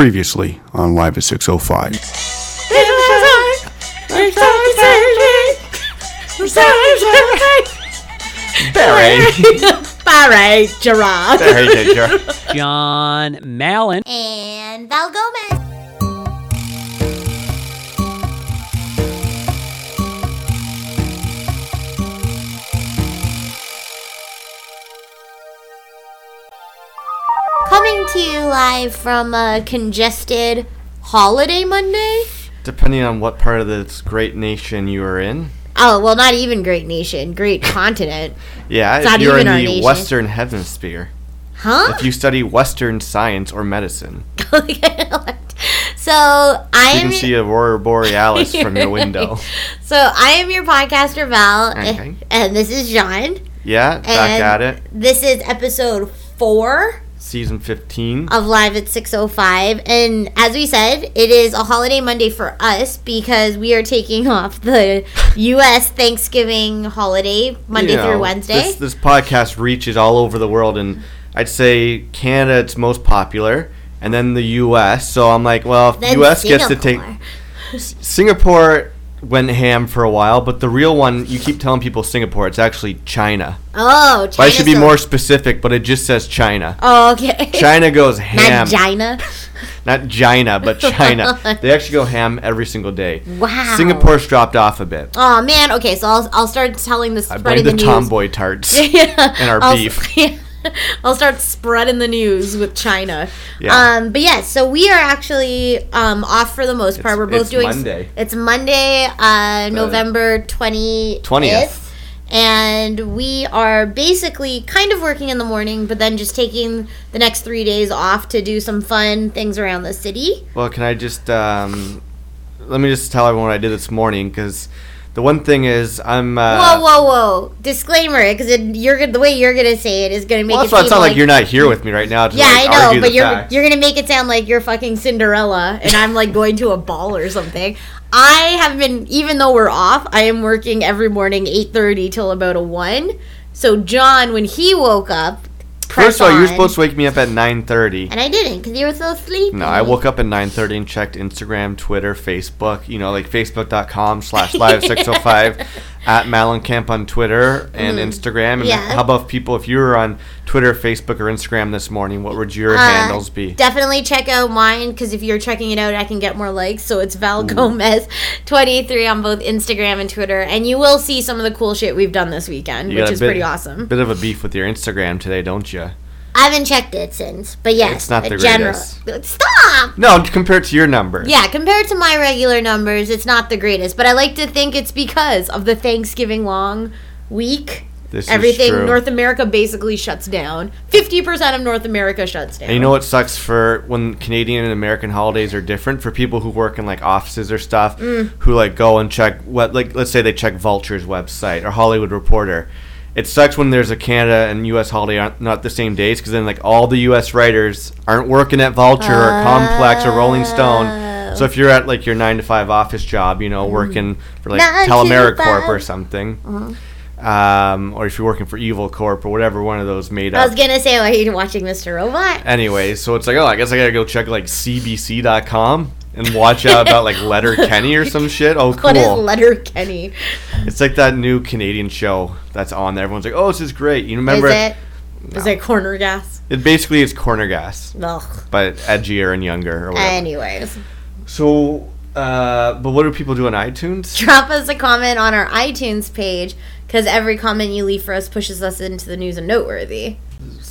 Previously on Live at 605. Barry. Barry Gerard. Barry Ginger. John Mallon. And Val Gomez. Live from a congested holiday Monday. Depending on what part of this great nation you are in. Oh, well, not even great nation, great continent. Yeah, It's if not you're even in the nation. Western Hemisphere. Huh? If you study Western science or medicine, so I you can see Aurora Borealis from your window. so I am your podcaster Val, Okay. and this is John. Yeah, back at it. This is episode four Season 15. of Live at 605. And as we said, it is a holiday Monday for us because we are taking off the U.S. Thanksgiving holiday Monday You know, through Wednesday. This, this podcast reaches all over the world, and I'd say Canada it's most popular, and then the U.S. So I'm like, well, if Then U.S. gets to take Singapore. Went ham for a while, but the real one you keep telling people Singapore, it's actually China. Oh, But I should be more specific, but it just says China. Oh, okay. China goes ham. Not China. Not China, but China. they actually go ham every single day. Wow. Singapore's dropped off a bit. Oh man. Okay, so I'll, I'll start telling this. I blame the, the, news. tomboy tarts yeah. and our I'll, beef. I'll start spreading the news with China. Yeah. Um, but yes, so we are actually um, off for the most part. It's- We're both doing. Monday. It's Monday, uh, November twenty 20th. and we are basically kind of working in the morning, but then just taking the next three days off to do some fun things around the city. Well, can I just um, let me just tell everyone what I did this morning because the one thing is I'm. Uh, whoa, whoa, whoa! Disclaimer, because you're the way you're gonna say it is gonna make Well, it that's why seem it's not like, like you're not here with me right now. To, Yeah, like, I know, but you're facts. you're gonna make it sound like you're fucking Cinderella and I'm like going to a ball or something. I have been, even though we're off, I am working every morning eight thirty till about a one. So John, when he woke up, First of all, you were on, supposed to wake me up at 9:30. and I didn't because you were so sleepy. No, I woke up at 9:30 and checked Instagram, Twitter, Facebook. You know, like facebook.com slash live 605 at Malencamp on Twitter and Instagram. And Mm. Yeah. how about people if you were on Twitter, Facebook, or Instagram this morning? What would your Uh, handles be? Definitely check out mine because if you're checking it out, I can get more likes. So it's Val Gomez twenty three on both Instagram and Twitter, and you will see some of the cool shit we've done this weekend, You which is bit- pretty awesome. Bit of a beef with your Instagram today, don't you? I haven't checked it since, but yes, It's not the general. greatest. Stop. No, compared to your number. Yeah, compared to my regular numbers, it's not the greatest, but I like to think it's because of the Thanksgiving long week. This is Everything. North America basically shuts down. 50% of North America shuts down. And you know what sucks for when Canadian and American holidays are different for people who work in like offices or stuff Mm. who like go and check what like let's say they check Vulture's website or Hollywood Reporter. It sucks when there's a Canada and U.S. holiday on not the same days because then like all the U.S. writers aren't working at Vulture or Complex or Rolling Stone. So if you're at like your nine to five office job, you know, working for like Teleamericorp or something, um, or if you're working for Evil Corp or whatever one of those made up. I was gonna say, why are you watching Mr. Robot? Anyway, so it's like, oh, I guess I gotta go check like CBC.com and watch out about like Letter Kenny or some shit. Oh, cool. What is. Letterkenny? It's like that new Canadian show that's on there. Everyone's like, oh, this is great. You remember? is it? Is it corner gas? It basically is corner gas, Ugh. but edgier and younger or whatever. Anyways, so, uh, but what do people do on iTunes? drop us a comment on our iTunes page because every comment you leave for us pushes us into the news and noteworthy.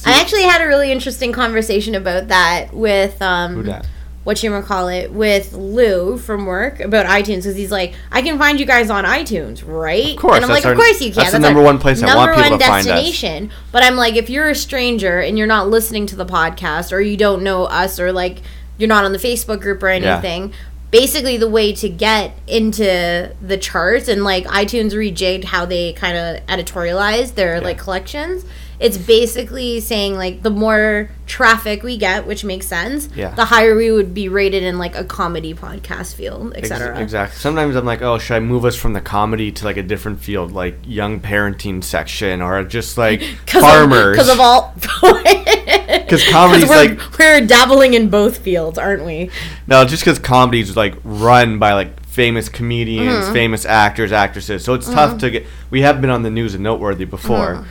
I actually had a really interesting conversation about that with um, Who dat? What you call it with Lou from work about iTunes because he's like, I can find you guys on iTunes, right? Of course, and I'm that's like, of course you can. that's the our number one place I want number people one to find us. destination. But I'm like, if you're a stranger and you're not listening to the podcast or you don't know us or like you're not on the Facebook group or Yeah. anything. Basically, the way to get into the charts and like iTunes rejigged how they kind of editorialize their like collections. It's basically saying like the more traffic we get, which makes sense, Yeah. the higher we would be rated in like a comedy podcast field, Ex- etc. exactly. Sometimes I'm like, oh, should I move us from the comedy to like a different field, like young parenting section, or just like farmers? because of, all because comedy's we're, like we're dabbling in both fields, aren't we? no, just because comedy's like run by like famous comedians, Mm-hmm. famous actors, actresses. So it's tough to get. We have been on the news and noteworthy before, Mm-hmm.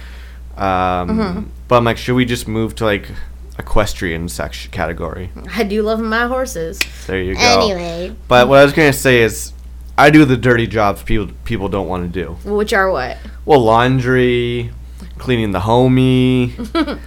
Um, but I'm like, should we just move to like equestrian section category? I do love my horses. There you go. Anyway, But what I was gonna say is, I do the dirty jobs people people don't want to do. Which are what? Well, laundry, cleaning the homie,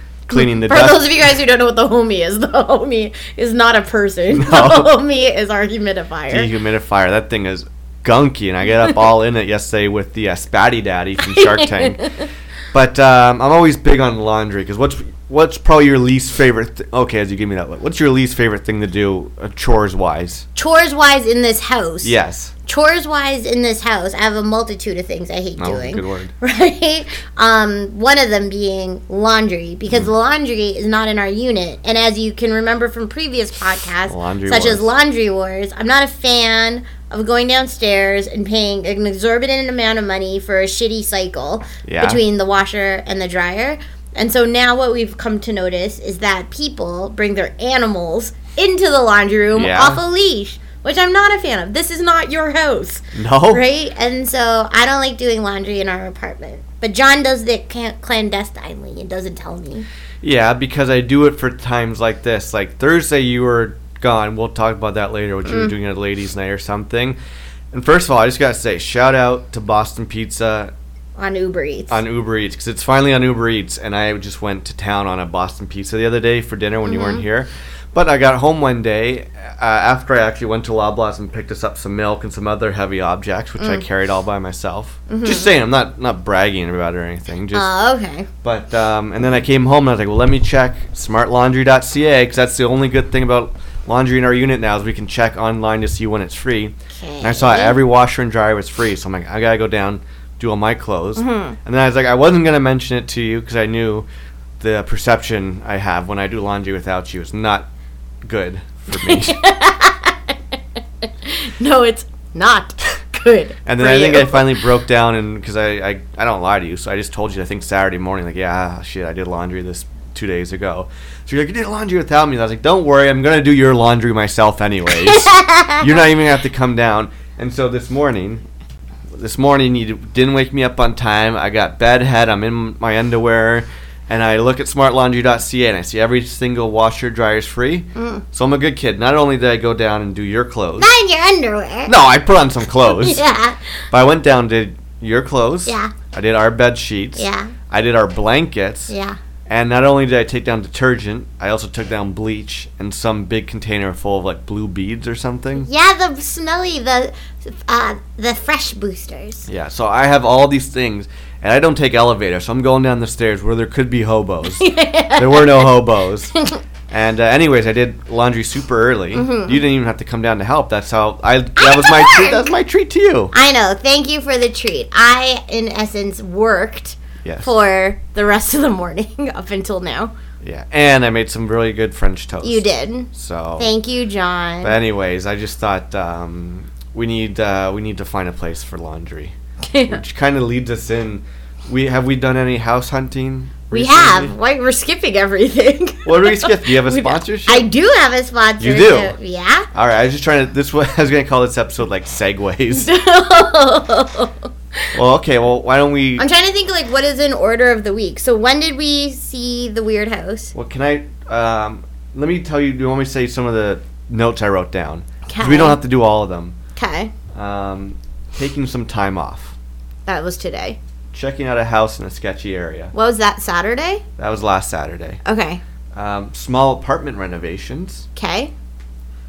cleaning the For dust. those of you guys who don't know what the homie is, the homie is not a person. The homie is our humidifier. dehumidifier. That thing is gunky, and I get up all in it yesterday with the uh, Spatty Daddy from Shark Tank. But um, I'm always big on laundry because what's what's probably your least favorite? Th- okay, as you give me that look, what's your least favorite thing to do uh, chores wise? chores wise in this house. Yes. Chores wise in this house, I have a multitude of things I hate Oh, doing. good word. Right? Um, one of them being laundry, because Mm. laundry is not in our unit. And as you can remember from previous podcasts, Laundry such as Laundry Wars, I'm not a fan of going downstairs and paying an exorbitant amount of money for a shitty cycle Yeah. between the washer and the dryer. And so now what we've come to notice is that people bring their animals into the laundry room Yeah. off a leash, which I'm not a fan of. This is not your house. No. Right? And so I don't like doing laundry in our apartment. But John does it clandestinely and doesn't tell me. Yeah, because I do it for times like this. Like Thursday, you were gone. We'll talk about that later. What you were doing at a ladies' night or something. And first of all, I just gotta say, shout out to Boston Pizza On Uber Eats. on Uber Eats because it's finally on Uber Eats, and I just went to town on a Boston Pizza the other day for dinner when you weren't here. But I got home one day uh, after I actually went to Loblaws and picked us up some milk and some other heavy objects, which I carried all by myself. Just saying, I'm not not bragging about it or anything. Just Oh, okay. but um, and then I came home and I was like, well, let me check smartlaundry.ca because that's the only good thing about laundry in our unit now is we can check online to see when it's free. And I saw every washer and dryer was free, so I'm like, I gotta go down, do all my clothes. Mm-hmm. And then I was like, I wasn't gonna mention it to you because I knew the perception I have when I do laundry without you is not good for me. No, it's not good. And then I think you. I finally broke down, and because I, I I don't lie to you, so I just told you I think Saturday morning, like yeah, ah, shit, I did laundry this two days ago. So you're like, you did laundry without me. And I was like, don't worry, I'm gonna do your laundry myself anyways. you're not even gonna have to come down. And so this morning, this morning you didn't wake me up on time. I got bedhead. I'm in my underwear. And I look at smartlaundry.ca and I see every single washer dryer is free. Mm. So I'm a good kid. Not only did I go down and do your clothes. Not in your underwear. No, I put on some clothes. Yeah. But I went down, did your clothes. Yeah. I did our bed sheets. Yeah. I did our blankets. Yeah. And not only did I take down detergent, I also took down bleach and some big container full of like blue beads or something. Yeah, the smelly, the uh, the fresh boosters. Yeah, so I have all these things, and I don't take elevators, so I'm going down the stairs where there could be hobos. there were no hobos. And uh, anyways, I did laundry super early. You didn't even have to come down to help. That's how I. That was my treat. That was my treat to you. I know. Thank you for the treat. I, in essence, worked Yes. for the rest of the morning up until now. Yeah, and I made some really good French toast. You did. So. Thank you, John. But anyways, I just thought um, we need uh, we need to find a place for laundry, which kind of leads us in. We have we done any house hunting? we have. Why we're skipping everything. What do we skip? Do you have a sponsorship? I do have a sponsor. You do? Yeah. All right, I was just trying to. This was, I was gonna call this episode like segues. Well, okay. Well, why don't we? I'm trying to think like what is in order of the week. So when did we see the weird house? Well, can I? Um, let me tell you. Do you want me to say some of the notes I wrote down? 'Cause we don't have to do all of them. Okay, Um, taking some time off, that was today. checking out a house in a sketchy area. What was that Saturday? That was last Saturday. Okay. Um, small apartment renovations, Okay.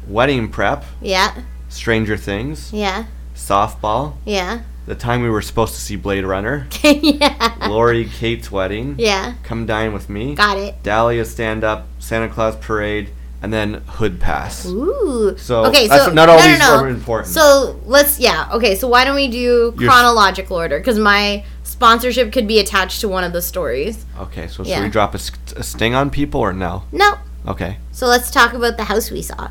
wedding prep, Yeah. Stranger Things, Yeah. softball, Yeah. The time we were supposed to see Blade Runner, yeah. Lori Kate's wedding, Yeah. come dine with me, Got it. Dahlia stand up, Santa Claus parade, and then Hood Pass. Ooh. So, okay, so not all no, no, these no. are important. So let's yeah. Okay, so why don't we do Your- chronological order? Because my sponsorship could be attached to one of the stories. Okay, so should we drop a, a sting on people or no? No. Okay. So let's talk about the house we saw.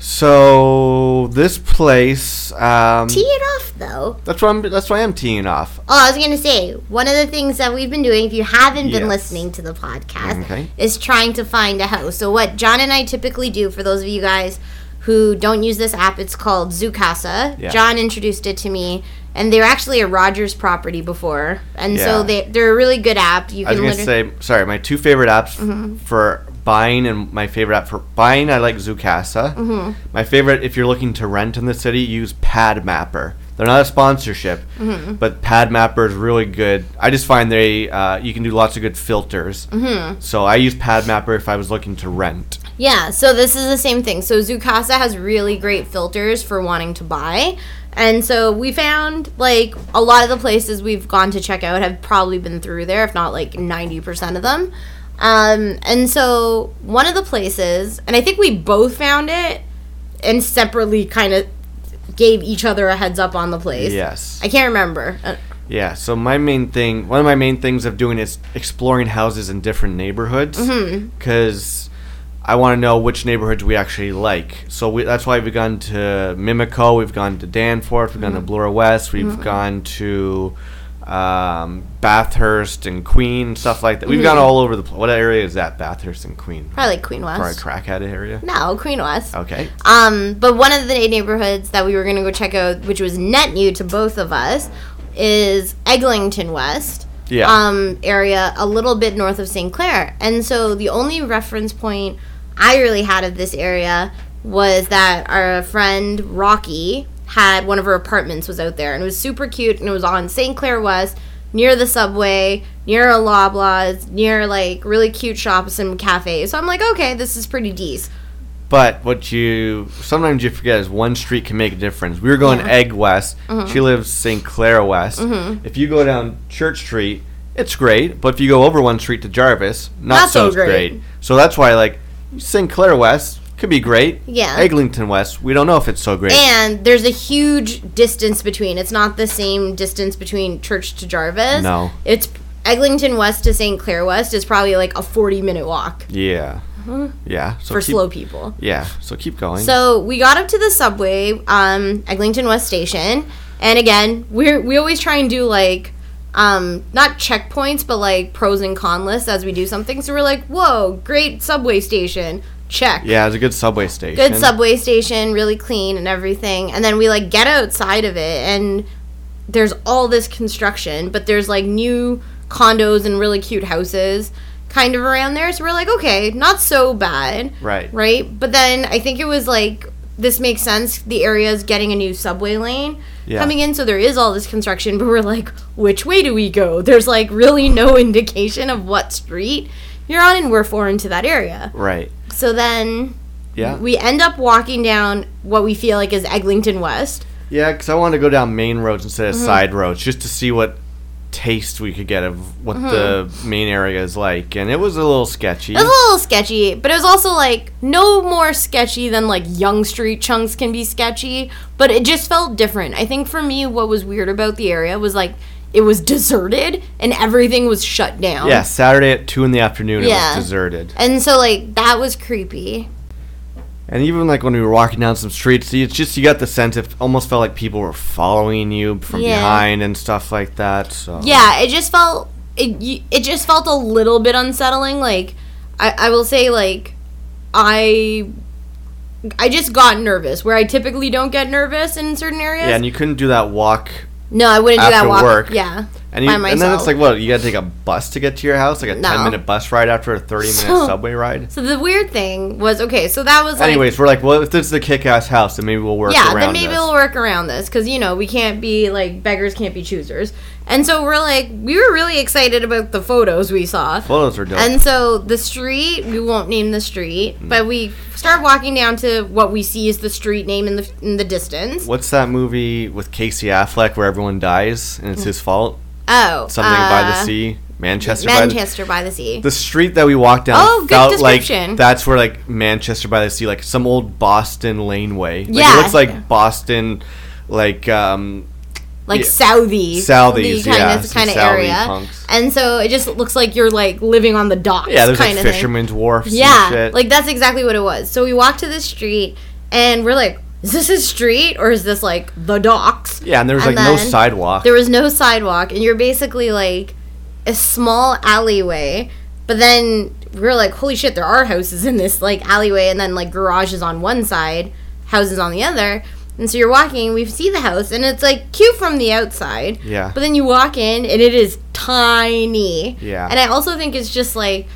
So this place, um, Tee it off though. that's why I'm. That's why I'm teeing off. Oh, I was gonna say one of the things that we've been doing, if you haven't been Yes. listening to the podcast, Okay. is trying to find a house. So what John and I typically do, for those of you guys who don't use this app, it's called Zoocasa. Yeah. John introduced it to me, and they were actually a Rogers property before, and so they they're a really good app. You I was can gonna say, sorry, my two favorite apps Mm-hmm. for buying and my favorite app for buying, I like Zoocasa. Mm-hmm. My favorite, if you're looking to rent in the city, use PadMapper. They're not a sponsorship, Mm-hmm. but PadMapper is really good. I just find they uh, you can do lots of good filters. Mm-hmm. So I use PadMapper if I was looking to rent. Yeah, so this is the same thing. So Zoocasa has really great filters for wanting to buy. And so we found like a lot of the places we've gone to check out have probably been through there, if not like 90% of them. Um, and so one of the places, and I think we both found it and separately kind of gave each other a heads up on the place. Yes. I can't remember. Uh, Yeah, so my main thing, one of my main things of doing is exploring houses in different neighborhoods Mm-hmm. I want to know which neighborhoods we actually like. So we, that's why we've gone to Mimico, we've gone to Danforth, we've gone Mm-hmm. to Bloor West, we've gone to um, Bathurst and Queen, stuff like that. We've gone all over the place. What area is that? Bathurst and Queen. Mm-hmm. probably Queen West. Probably crackhead area. No, Queen West. Okay. Um, but one of the neighborhoods that we were gonna go check out, which was net new to both of us, is Eglinton West. Yeah. Um, area a little bit north of St. Clair, and so the only reference point I really had of this area was that our friend Rocky had one of her apartments was out there, and it was super cute, and it was on St. Clair West. Near the subway, near a Loblaws, near like really cute shops and cafes. So I'm like, okay, this is pretty decent. But what you sometimes you forget is one street can make a difference. We were going Egg West. Mm-hmm. She lives St. Clair West. If you go down Church Street, it's great. But if you go over one street to Jarvis, not, Not so so great. great. So that's why like St. Clair West could be great. Yeah. Eglinton West, we don't know if it's so great. And there's a huge distance between. It's not the same distance between Church to Jarvis. No. It's Eglinton West to St. Clair West is probably like a 40 minute walk yeah. Yeah. So for keep, slow people. Yeah. So keep going. So we got up to the subway, um, Eglinton West Station, and again, we're we always try and do like um not checkpoints but like pros and con lists as we do something. So we're like, whoa, great subway station. Check. yeah, it's a good subway station. good subway station, really clean and everything. And then we like get outside of it and there's all this construction, but there's like new condos and really cute houses kind of around there. So we're like, okay, not so bad. Right. Right? But then I think it was like this makes sense. The area is getting a new subway lane Yeah. coming in, so there is all this construction, but we're like, which way do we go? There's like really no indication of what street you're on, and we're foreign to that area. Right. So then Yeah. we end up walking down what we feel like is Eglinton West. Yeah, because I wanted to go down main roads instead of Mm-hmm. side roads just to see what taste we could get of what the main area is like. And it was a little sketchy. Mm-hmm. It was a little sketchy, but it was also like no more sketchy than like Yonge Street chunks can be sketchy, but it just felt different. I think for me, what was weird about the area was like it was deserted and everything was shut down. yeah, Saturday at 2 in the afternoon, Yeah. it was deserted. And so like that was creepy. And even like when we were walking down some streets, it's just you got the sense it almost felt like people were following you from Yeah. behind and stuff like that. So Yeah, it just felt it. It just felt a little bit unsettling. Like, I, I will say, like, I, I just got nervous. Where I typically don't get nervous in certain areas. Yeah, and you couldn't do that walk. no, I wouldn't do that walk. work. Yeah, And, you, and then it's like, what? You got to take a bus to get to your house? Like a No. 10 minute bus ride after a 30 minute So- subway ride? so the weird thing was okay. So that was like, Anyways, we're like, well, if this is a kick ass house, then maybe we'll work yeah, around then maybe this. we'll work around this because you know we can't be like beggars can't be choosers. And so we're like, we were really excited about the photos we saw. Photos were dope. And so the street, we won't name the street, Hmm. but we start walking down to what we see is the street name in the in the distance. What's that movie with Casey Affleck where everyone dies and it's his fault? Oh, Something by the uh, sea, Manchester. by the, Manchester by the Sea. the street that we walked down Oh, good felt like description. that's where like Manchester by the sea, like some old Boston laneway. Like, Yeah. it looks like Boston, like um, like yeah. Southie, Southies, kind yeah, of kind of area. punks. And so it just looks like you're like living on the docks. yeah, there's kind like of thing. fisherman's wharfs. Yeah, and shit. like that's exactly what it was. So we walked to the street, and we're like, is this a street or is this like the docks? Yeah, and there was And like no sidewalk. There was no sidewalk, and you're basically like a small alleyway. But then we are like, holy shit, there are houses in this like alleyway, and then like garages on one side, houses on the other. And so you're walking, we see the house, and it's like cute from the outside. Yeah. But then you walk in, and it is tiny. Yeah. And I also think it's just like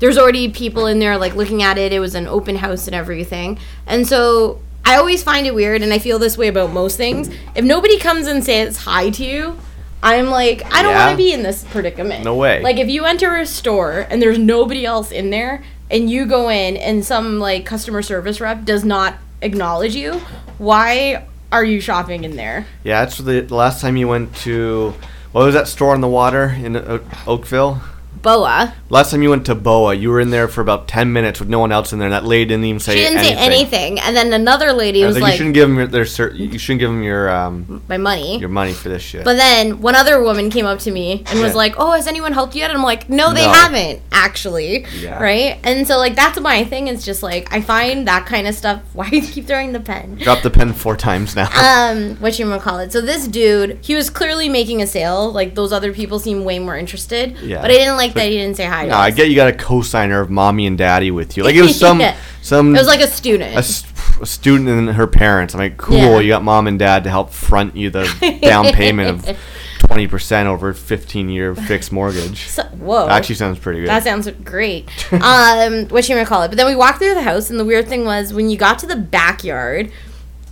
there's already people in there like looking at it. It was an open house and everything. And so I always find it weird, and I feel this way about most things. If nobody comes and says hi to you, I'm like, I don't Yeah. want to be in this predicament. No way. Like if you enter a store and there's nobody else in there, and you go in and some like customer service rep does not acknowledge you, why are you shopping in there? yeah, that's the, the last time you went to. What was that store on the water in O- Oakville? Boa. Last time you went to Boa, you were in there for about ten minutes with no one else in there. And that lady didn't even say She didn't anything. say anything, and then another lady was was like, you shouldn't give them your, their cer- you shouldn't give them your um "My money." your money for this shit. But then one other woman came up to me and was like, "Oh, has anyone helped you yet?" And I'm like, "No, they No. haven't actually." Yeah. Right? And so like that's my thing. It's just like I find that kind of stuff. Why do you keep throwing the pen? Drop the pen four times now. Um, what you call it? So this dude, he was clearly making a sale. Like those other people seem way more interested. Yeah. But I didn't like that he didn't say hi. To no, I get you got a co-signer of mommy and daddy with you. Like it was some Yeah. some It was like a student. A student and her parents. I'm like, cool. Yeah. You got mom and dad to help front you the down payment of twenty percent over fifteen year fixed mortgage. So- whoa. Actually, sounds pretty good. That sounds great. um, what you gonna call it? But then we walked through the house, and the weird thing was when you got to the backyard,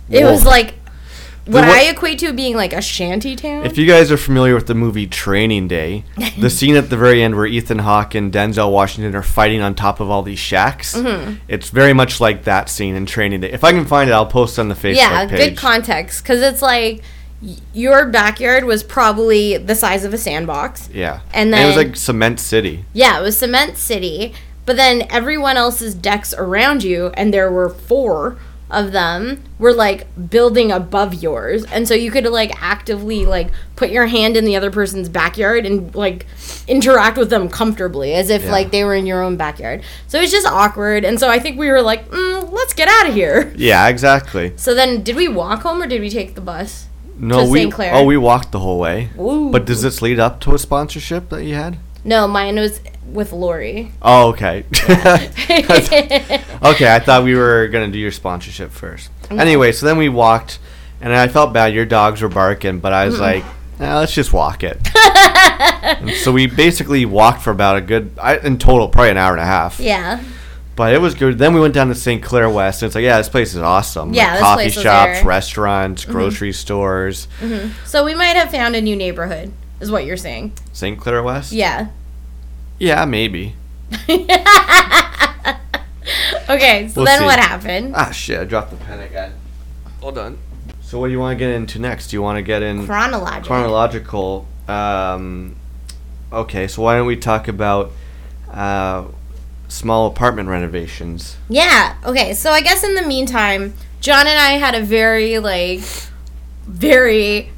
it Whoa. was like what what- I equate to being like a shanty town. If you guys are familiar with the movie Training Day, the scene at the very end where Ethan Hawke and Denzel Washington are fighting on top of all these shacks, Mm-hmm. it's very much like that scene in Training Day. If I can find it, I'll post on the Facebook yeah, page. good context because it's like your backyard was probably the size of a sandbox. yeah, And it was like Cement City. Yeah, it was Cement City, but then everyone else's decks around you, and there were four of them, were like building above yours, and so you could like actively like put your hand in the other person's backyard and like interact with them comfortably, as if Yeah. like they were in your own backyard. So it's just awkward, and so I think we were like, mm, let's get out of here. Yeah, exactly. So then, did we walk home or did we take the bus? No, To we oh we walked the whole way. Ooh. But does this lead up to a sponsorship that you had? No, mine was with Lori. Oh, okay. okay, I thought we were gonna do your sponsorship first. Anyway, so then we walked, and I felt bad. Your dogs were barking, but I was like, eh, let's just walk it. So we basically walked for about a good, I, in total, probably an hour and a half. yeah. But it was good. Then we went down to St. Clair West, and it's like, yeah, this place is awesome. Yeah, like this coffee shops, there. Mm-hmm. restaurants, grocery stores. So we might have found a new neighborhood, is what you're saying. St. Clair West. Yeah. Yeah, maybe. Okay, so We'll then see. what happened? Ah, shit! I dropped the pen again. Hold on. So what do you want to get into next? Do you want to get in Chronological. chronological? Um, okay, so why don't we talk about uh, small apartment renovations? yeah. Okay, so I guess in the meantime, John and I had a very like very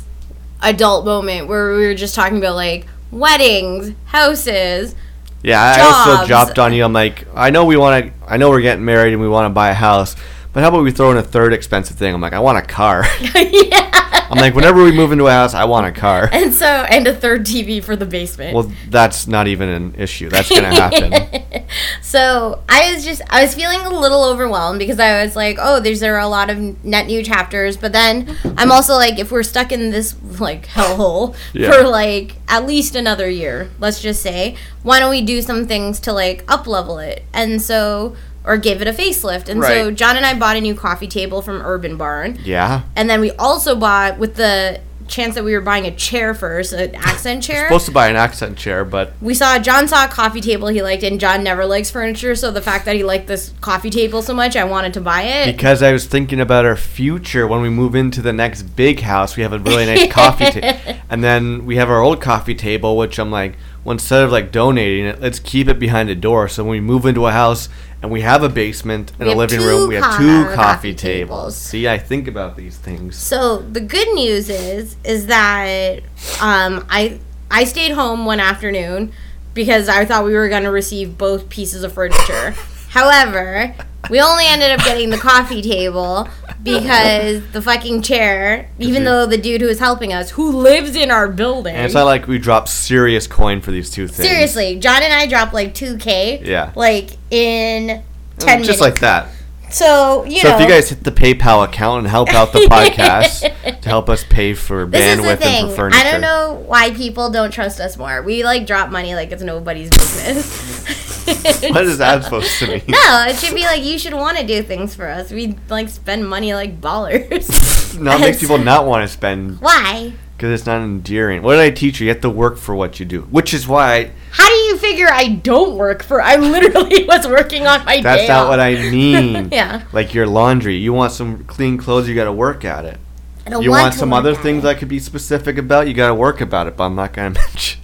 adult moment where we were just talking about like weddings, houses. Yeah, I also dropped on you. I'm like, I know we want to. I know we're getting married and we want to buy a house, but how about we throw in a third expensive thing? I'm like, I want a car. yeah. I'm like, whenever we move into a house, I want a car. And so and a third TV for the basement. Well, that's not even an issue. That's gonna happen. so I was just I was feeling a little overwhelmed because I was like, oh, there's there are a lot of net new chapters, but then I'm also like, if we're stuck in this like hellhole Yeah. for like at least another year, let's just say, why don't we do some things to like up level it? And so or give it a facelift. And so John and I bought a new coffee table from Urban Barn. Yeah. And then we also bought with the chance that we were buying a chair first, an accent chair. Supposed to buy an accent chair, but we saw John saw a coffee table he liked, and John never likes furniture. So the fact that he liked this coffee table so much, I wanted to buy it. because I was thinking about our future when we move into the next big house, we have a really nice coffee table, and then we have our old coffee table, which I'm like, well, instead of like donating it, let's keep it behind a door. So when we move into a house and we have a basement and a living room, we have two coffee coffee tables. tables. See, I think about these things. So the good news is, is that um, I I stayed home one afternoon because I thought we were going to receive both pieces of furniture. However, we only ended up getting the coffee table because the fucking chair, even though the dude who is helping us, who lives in our building. And it's not like we drop serious coin for these two things. Seriously, John and I dropped like 2K. Yeah. Like in mm, 10 minutes. Just like that. So, you So know. if you guys hit the PayPal account and help out the podcast to help us pay for This bandwidth and for furniture. I don't know why people don't trust us more. We like drop money like it's nobody's business. What is that supposed to mean? No, it should be like you should want to do things for us. We like spend money like ballers. No, it makes people not want to spend Why? Because it's not endearing. What did I teach you? You have to work for what you do, which is why How do you figure I don't work for? I literally was working on my that's day not off. what I mean. Yeah. Like your laundry, you want some clean clothes, you got to work at it. I don't You want to some other things it. I could be specific about, you got to work about it. But I'm not gonna mention.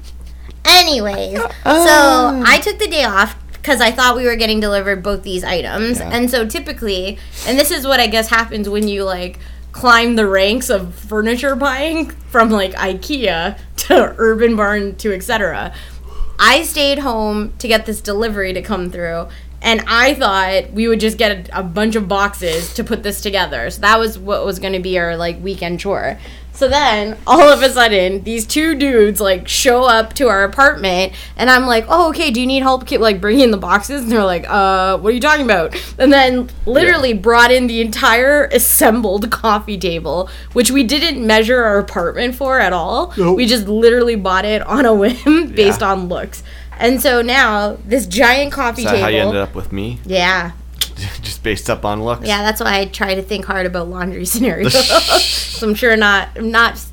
Anyways, ah. so Oh. I took the day off because I thought we were getting delivered both these items. Yeah. And so typically, and this is what I guess happens when you like climb the ranks of furniture buying from like IKEA to Urban Barn to etc. I stayed home to get this delivery to come through. And I thought we would just get a, a bunch of boxes to put this together. So that was what was going to be our like weekend chore. So then, all of a sudden, these two dudes like show up to our apartment, and I'm like, "Oh, okay. Do you need help, ki- like bringing the boxes?" And they're like, "Uh, what are you talking about?" And then literally brought in the entire assembled coffee table, which we didn't measure our apartment for at all. Nope. We just literally bought it on a whim based Yeah. on looks. And so now this giant coffee Is that table. how you ended up with me? Yeah, Just based up on looks. yeah. That's why I try to think hard about laundry scenarios. so I'm sure not. I'm not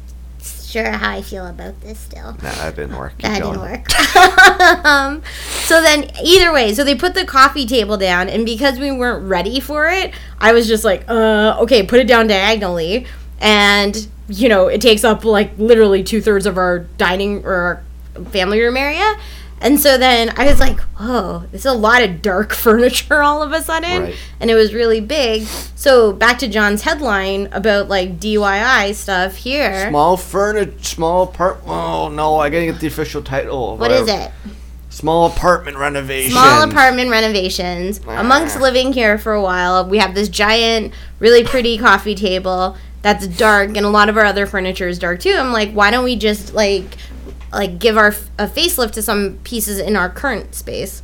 sure how I feel about this still. Nah, that didn't work. Keep That going. didn't work. um, so then, either way, so they put the coffee table down, and because we weren't ready for it, I was just like, uh, okay, put it down diagonally, and you know, it takes up like literally two thirds of our dining or our family room area. And so then I was like, "Oh, there's a lot of dark furniture all of a sudden," Right. and it was really big. So back to John's headline about like DIY stuff here. Small furniture, small part. Oh no, I gotta get the official title. What is it? Small apartment renovation. small apartment renovations. Amongst living here for a while, we have this giant, really pretty coffee table that's dark, and a lot of our other furniture is dark too. I'm like, why don't we just like, like give our a facelift to some pieces in our current space?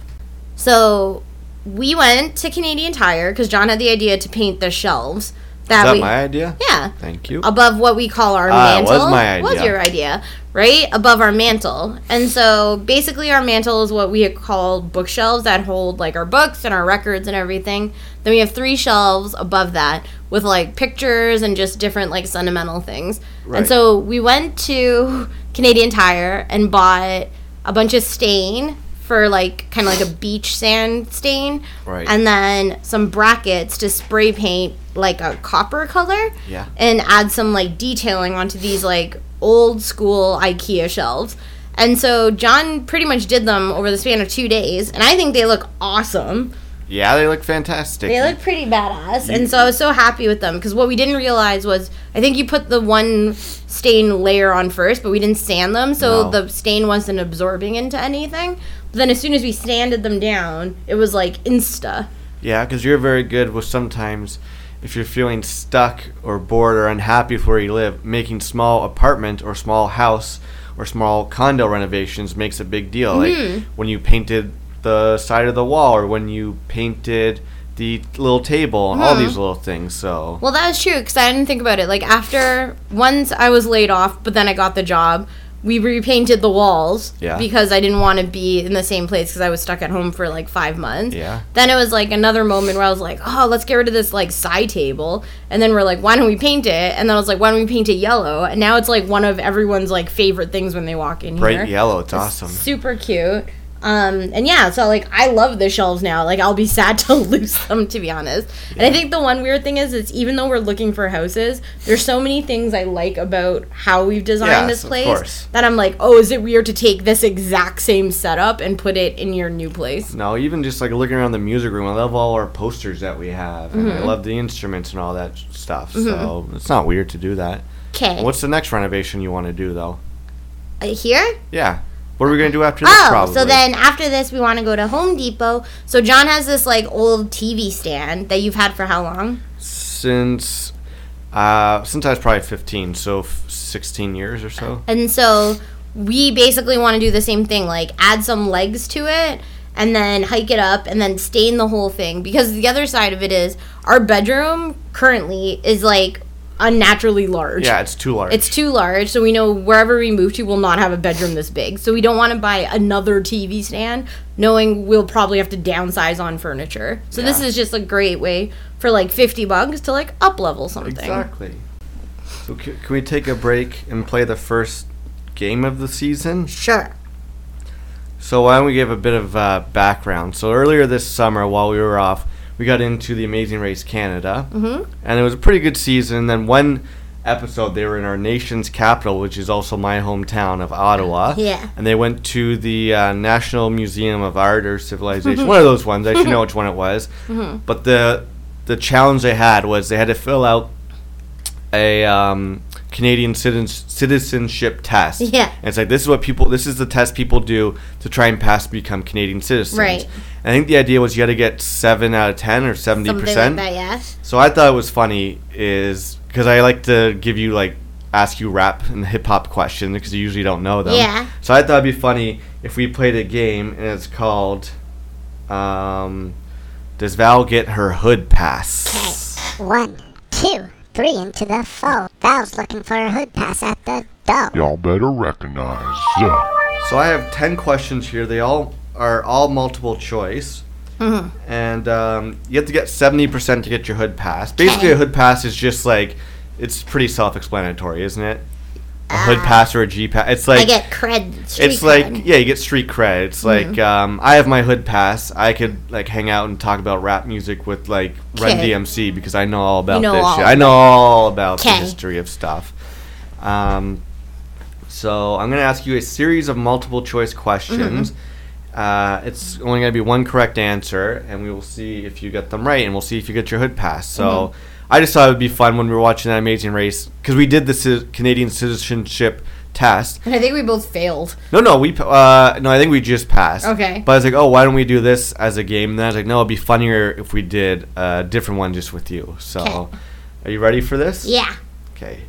So we went to Canadian Tire because John had the idea to paint the shelves. That, Is that we, my idea? yeah, Thank you. above what we call our Ah, mantle. was my idea. Was your idea, right? Above our mantle. And so basically our mantle is what we call bookshelves that hold like our books and our records and everything. Then we have three shelves above that with like pictures and just different like sentimental things. Right. And so we went to Canadian Tire and bought a bunch of stain for like kind of like a beach sand stain. Right. And then some brackets to spray paint like a copper color Yeah. and add some like detailing onto these like old school IKEA shelves. And so John pretty much did them over the span of two days, and I think they look awesome. Yeah, they look fantastic. They look pretty badass, and so I was so happy with them because what we didn't realize was I think you put the one stain layer on first, but we didn't sand them, so No. the stain wasn't absorbing into anything. But then as soon as we sanded them down, it was like insta. Yeah, because you're very good with sometimes if you're feeling stuck or bored or unhappy with where you live, making small apartment or small house or small condo renovations makes a big deal. Mm-hmm. Like when you painted the side of the wall or when you painted the little table and all Mm-hmm. these little things. So Well, that was true because I didn't think about it. Like after once I was laid off, but then I got the job. We repainted the walls Yeah. because I didn't want to be in the same place because I was stuck at home for like five months. Yeah. Then it was like another moment where I was like, oh, let's get rid of this like side table. And then we're like, why don't we paint it? And then I was like, why don't we paint it yellow? And now it's like one of everyone's like favorite things when they walk in bright here. Bright yellow, it's awesome. Super cute. Um, and yeah, so like I love the shelves now. Like I'll be sad to lose them to be honest. And I think the one weird thing is it's even though we're looking for houses, there's so many things I like about how we've designed Yes, this place that I'm like, oh, is it weird to take this exact same setup and put it in your new place? No, even just like looking around the music room, I love all our posters that we have, and Mm-hmm. I love the instruments and all that stuff. So it's not weird to do that. Okay. What's the next renovation you want to do, though? Uh, here? Yeah, What are we gonna do after this? Oh, probably? so then after this, we want to go to Home Depot. So John has this like old TV stand that you've had for how long? since uh, since I was probably 15, so f- 16 years or so. And so we basically want to do the same thing, like add some legs to it and then hike it up and then stain the whole thing. Because the other side of it is our bedroom currently is like unnaturally large. Yeah, it's too large. It's too large, so we know wherever we move to, we'll not have a bedroom this big. So we don't want to buy another TV stand, knowing we'll probably have to downsize on furniture. So this is just a great way for like fifty bucks to like up level something. exactly. So c- can we take a break and play the first game of the season? Sure. So why don't we give a bit of uh, background? So earlier this summer, while we were off, we got into the Amazing Race Canada, mm-hmm. and it was a pretty good season. And then one episode, they were in our nation's capital, which is also my hometown of Ottawa. Yeah. And they went to the uh, National Museum of Art or Civilization, one of those ones. I should know which one it was. But the the challenge they had was they had to fill out a um, Canadian citizen, citizenship test. Yeah. And it's like this is what people this is the test people do to try and pass to become Canadian citizens. Right. And I think the idea was you had to get seven out of ten or 70%. Something like that, yeah. So I thought it was funny is because I like to give you like ask you rap and hip hop questions because you usually don't know them. Yeah. So I thought it'd be funny if we played a game and it's called um, Does Val get her hood pass? Okay. One, two, three into the four. Val's looking for a hood pass at the door. Y'all better recognize. So I have ten questions here. They all are all multiple choice. And um, you have to get seventy percent to get your hood pass. Basically, a hood pass is just like it's pretty self-explanatory, isn't it? A hood pass or a G pass. It's like I get cred. Street it's like cred. yeah, you get street cred. It's like um, I have my hood pass. I could like hang out and talk about rap music with like Run DMC because I know all about you know this all shit. I know all about the history of stuff. Um, so I'm gonna ask you a series of multiple choice questions. Uh, it's only gonna be one correct answer, and we will see if you get them right, and we'll see if you get your hood pass. So. I just thought it would be fun when we were watching that Amazing Race because we did the ci- Canadian citizenship test, And I think we both failed. no, no, we uh no, I think we just passed. Okay. But I was like, oh, why don't we do this as a game? And then I was like, no, it'd be funnier if we did a different one just with you. So, Okay. are you ready for this? Yeah. Okay.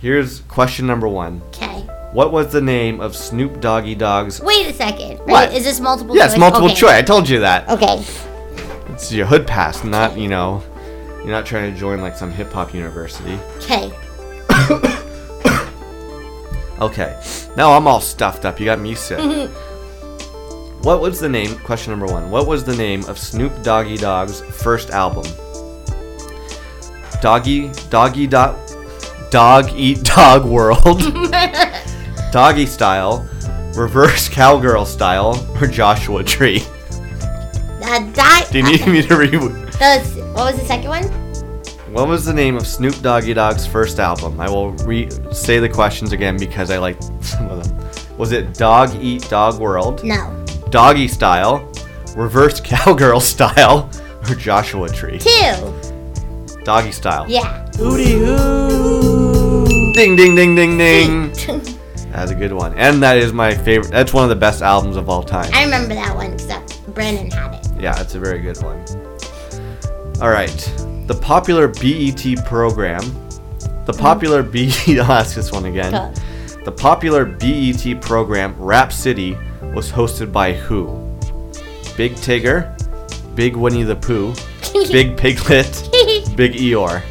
Here's question number one. Okay. What was the name of Snoop Doggy Dogg's? Wait a second. Right? What? Is this multiple choice? Yes, choice? multiple Okay. choice. I told you that. Okay. It's your hood pass, not you know. You're not trying to join like some hip hop university. Okay. Okay. Now I'm all stuffed up. You got me sick. what was the name? Question number one. What was the name of Snoop Doggy Dogg's first album? Doggy, Doggy Dog, Dog Eat Dog World, Doggy Style, Reverse Cowgirl Style, or Joshua Tree? Uh, that. Do you need me to read? the, what was the second one? What was the name of Snoop Doggy Dogg's first album? I will re say the questions again because I like some of them. Was it Dog Eat Dog World? No. Doggy Style, Reverse Cowgirl Style, or Joshua Tree? Two. Doggy Style. Yeah. Hooty hoo. Ding ding ding ding ding. That's a good one. And that is my favorite. That's one of the best albums of all time. I remember that one because Brandon had it. Yeah, it's a very good one. All right. The popular BET program. The mm-hmm. popular BET. I'll ask this one again. Go. The popular BET program Rap City was hosted by who? Big Tigger, Big Winnie the Pooh, Big Piglet, Big Eeyore.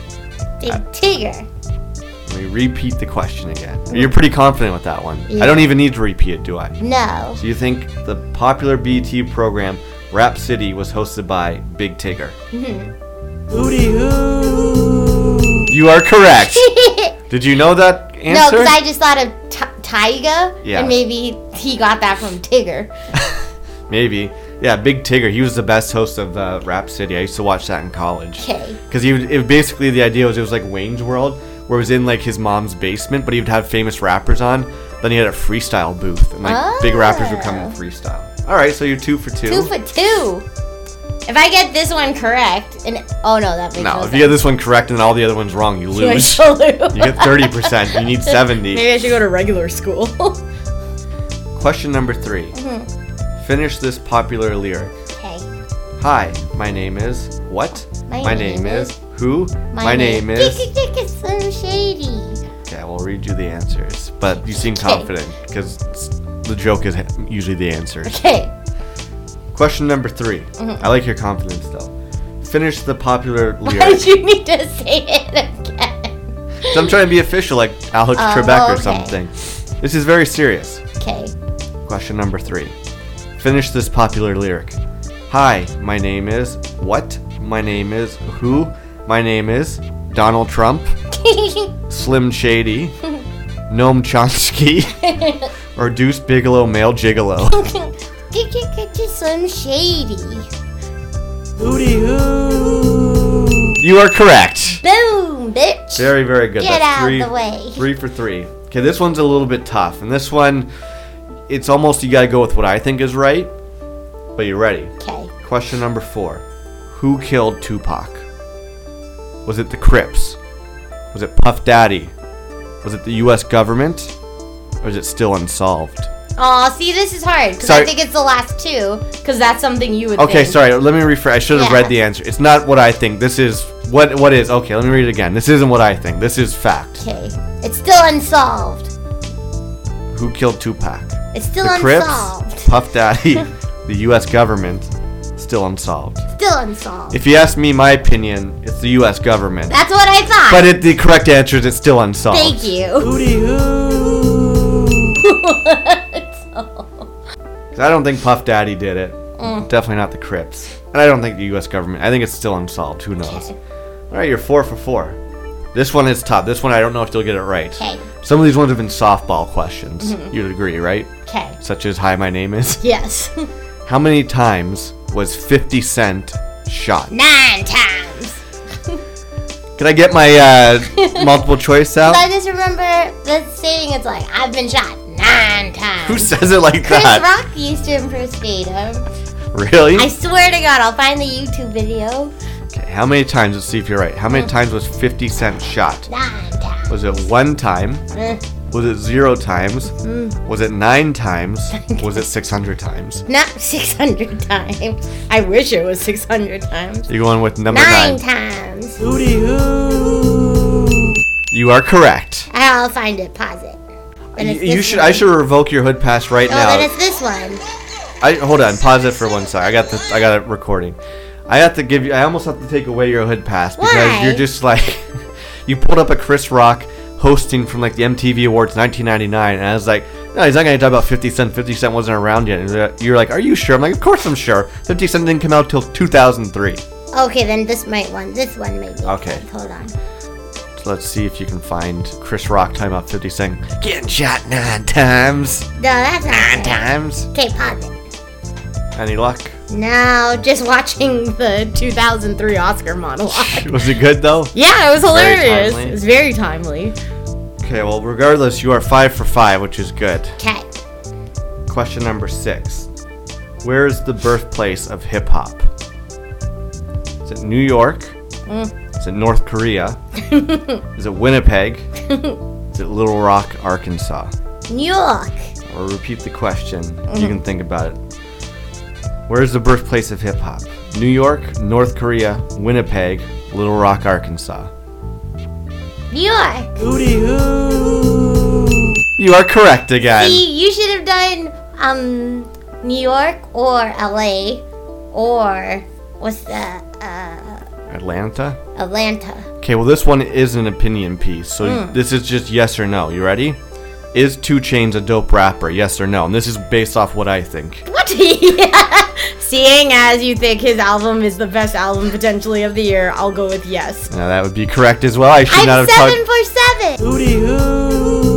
Big Tigger. Let me repeat the question again. You're pretty confident with that one. I don't even need to repeat it, do I? No. So you think the popular BET program Rap City was hosted by Big Tigger? You are correct. Did you know that No, because I just thought of t- Tyga, Yeah. and maybe he got that from Tigger. Maybe. Yeah, Big Tigger. He was the best host of uh, Rap City. I used to watch that in college. Okay. Because he would, it basically the idea was it was like Wayne's World, where it was in like his mom's basement, but he would have famous rappers on. Then he had a freestyle booth, and like big rappers would come and freestyle. All right, so you're two for two. Two for two. If I get this one correct, and oh no, that makes no, no if you get this one correct and all the other ones wrong, you lose. sense. You get thirty percent. You need seventy. Maybe I should go to regular school. Question number 3 Mm-hmm. Finish this popular lyric. Okay. Hi, my name is what? My name, name is, who? My, name, is. Slim Shady. Okay, we'll read you the answers, but you seem confident because the joke is usually the answer. Okay. Question number 3 Mm-hmm. I like your confidence though. Finish the popular Why lyric. did you need to say it again? So I'm trying to be official, like Alex Oh, Trebek or something. This is very serious. Okay. Question number three. Finish this popular lyric. Hi, my name is what? My name is who? My name is Donald Trump, Slim Shady, Noam Chomsky, or Deuce Bigalow, male gigolo. Slim Shady. You are correct. Boom, bitch. Very, very good. Get That's out three, the way. Three for three. Okay, this one's a little bit tough, and this one, it's almost you gotta go with what I think is right. But you ready? Okay. Question number four. Who killed Tupac? Was it the Crips? Was it Puff Daddy? Was it the US government? Or is it still unsolved? Aw, see, this is hard because I Sorry. think it's the last two because that's something you would Okay, think. sorry, let me rephrase. I should have Yeah. read the answer. It's not what I think. This is what what is. Okay, let me read it again. This isn't what I think. This is fact. Okay. It's still unsolved. Who killed Tupac? It's still The Crips. Puff Daddy, the US government, still unsolved. Still unsolved. If you ask me my opinion, it's the US government. That's what I thought. But it, the correct answer is it's still unsolved. Thank you. 'Cause I don't think Puff Daddy did it. Definitely not the Crips. And I don't think the U.S. government. I think it's still unsolved. Who knows? Okay. All right, you're four for four. This one is tough. This one I don't know if you'll get it right. Okay. Some of these ones have been softball questions. You'd agree, right? Okay. Such as "Hi, my name is." Yes. How many times was 50 Cent shot? Nine times. Can I get my uh, multiple choice out? I just remember the saying. It's like I've been shot nine times. Who says it like Chris that? Rock used to impersonate him. Really? I swear to God, I'll find the YouTube video. Okay, how many times? Let's see if you're right. How many times was 50 Cent shot? Nine times. Was it one time? Eh, Was it zero times? Mm. Was it nine times? Was it 600 times? Not 600 times. I wish it was 600 times. You're going with number Nine nine. times. You are correct. I'll find it. Pause it. Then You, should. one. I should revoke your hood pass right oh, now. Oh, then it's this one. I hold on. Pause it for one second. I got the. I got it recording. I have to give you. I almost have to take away your hood pass because Why? you're just like. you pulled up a Chris Rock hosting from like the MTV Awards 1999, and I was like, no, he's not gonna talk about 50 Cent. 50 Cent wasn't around yet. And uh, you're like, are you sure? I'm like, of course I'm sure. 50 Cent didn't come out till 2003. Okay, then this might one. This one maybe. Okay. Hold on. So let's see if you can find Chris Rock time about 50 Cent getting shot nine times. No, that's not Nine times. Okay, pause it. Any luck? No, just watching the 2003 Oscar monologue. Was it good though? yeah, it was Very hilarious. timely. It was very timely. Okay, well, regardless, you are five for five, which is good. Okay. Question number six Where is the birthplace of hip hop? Is it New York? Mm. Is it North Korea? is it Winnipeg? is it Little Rock, Arkansas? New York. Or repeat the question. You can think about it. Where is the birthplace of hip hop? New York, North Korea, Winnipeg, Little Rock, Arkansas. New York. You are correct again. See, you should have done um New York or LA or what's the uh Atlanta? Atlanta. Okay, well, this one is an opinion piece, so Hmm. this is just yes or no. You ready? Is 2 Chainz a dope rapper? Yes or no? And this is based off what I think. What? yeah. Seeing as you think his album is the best album potentially of the year, I'll go with yes. Now that would be correct as well. I should not have. I'm have seven talked for seven.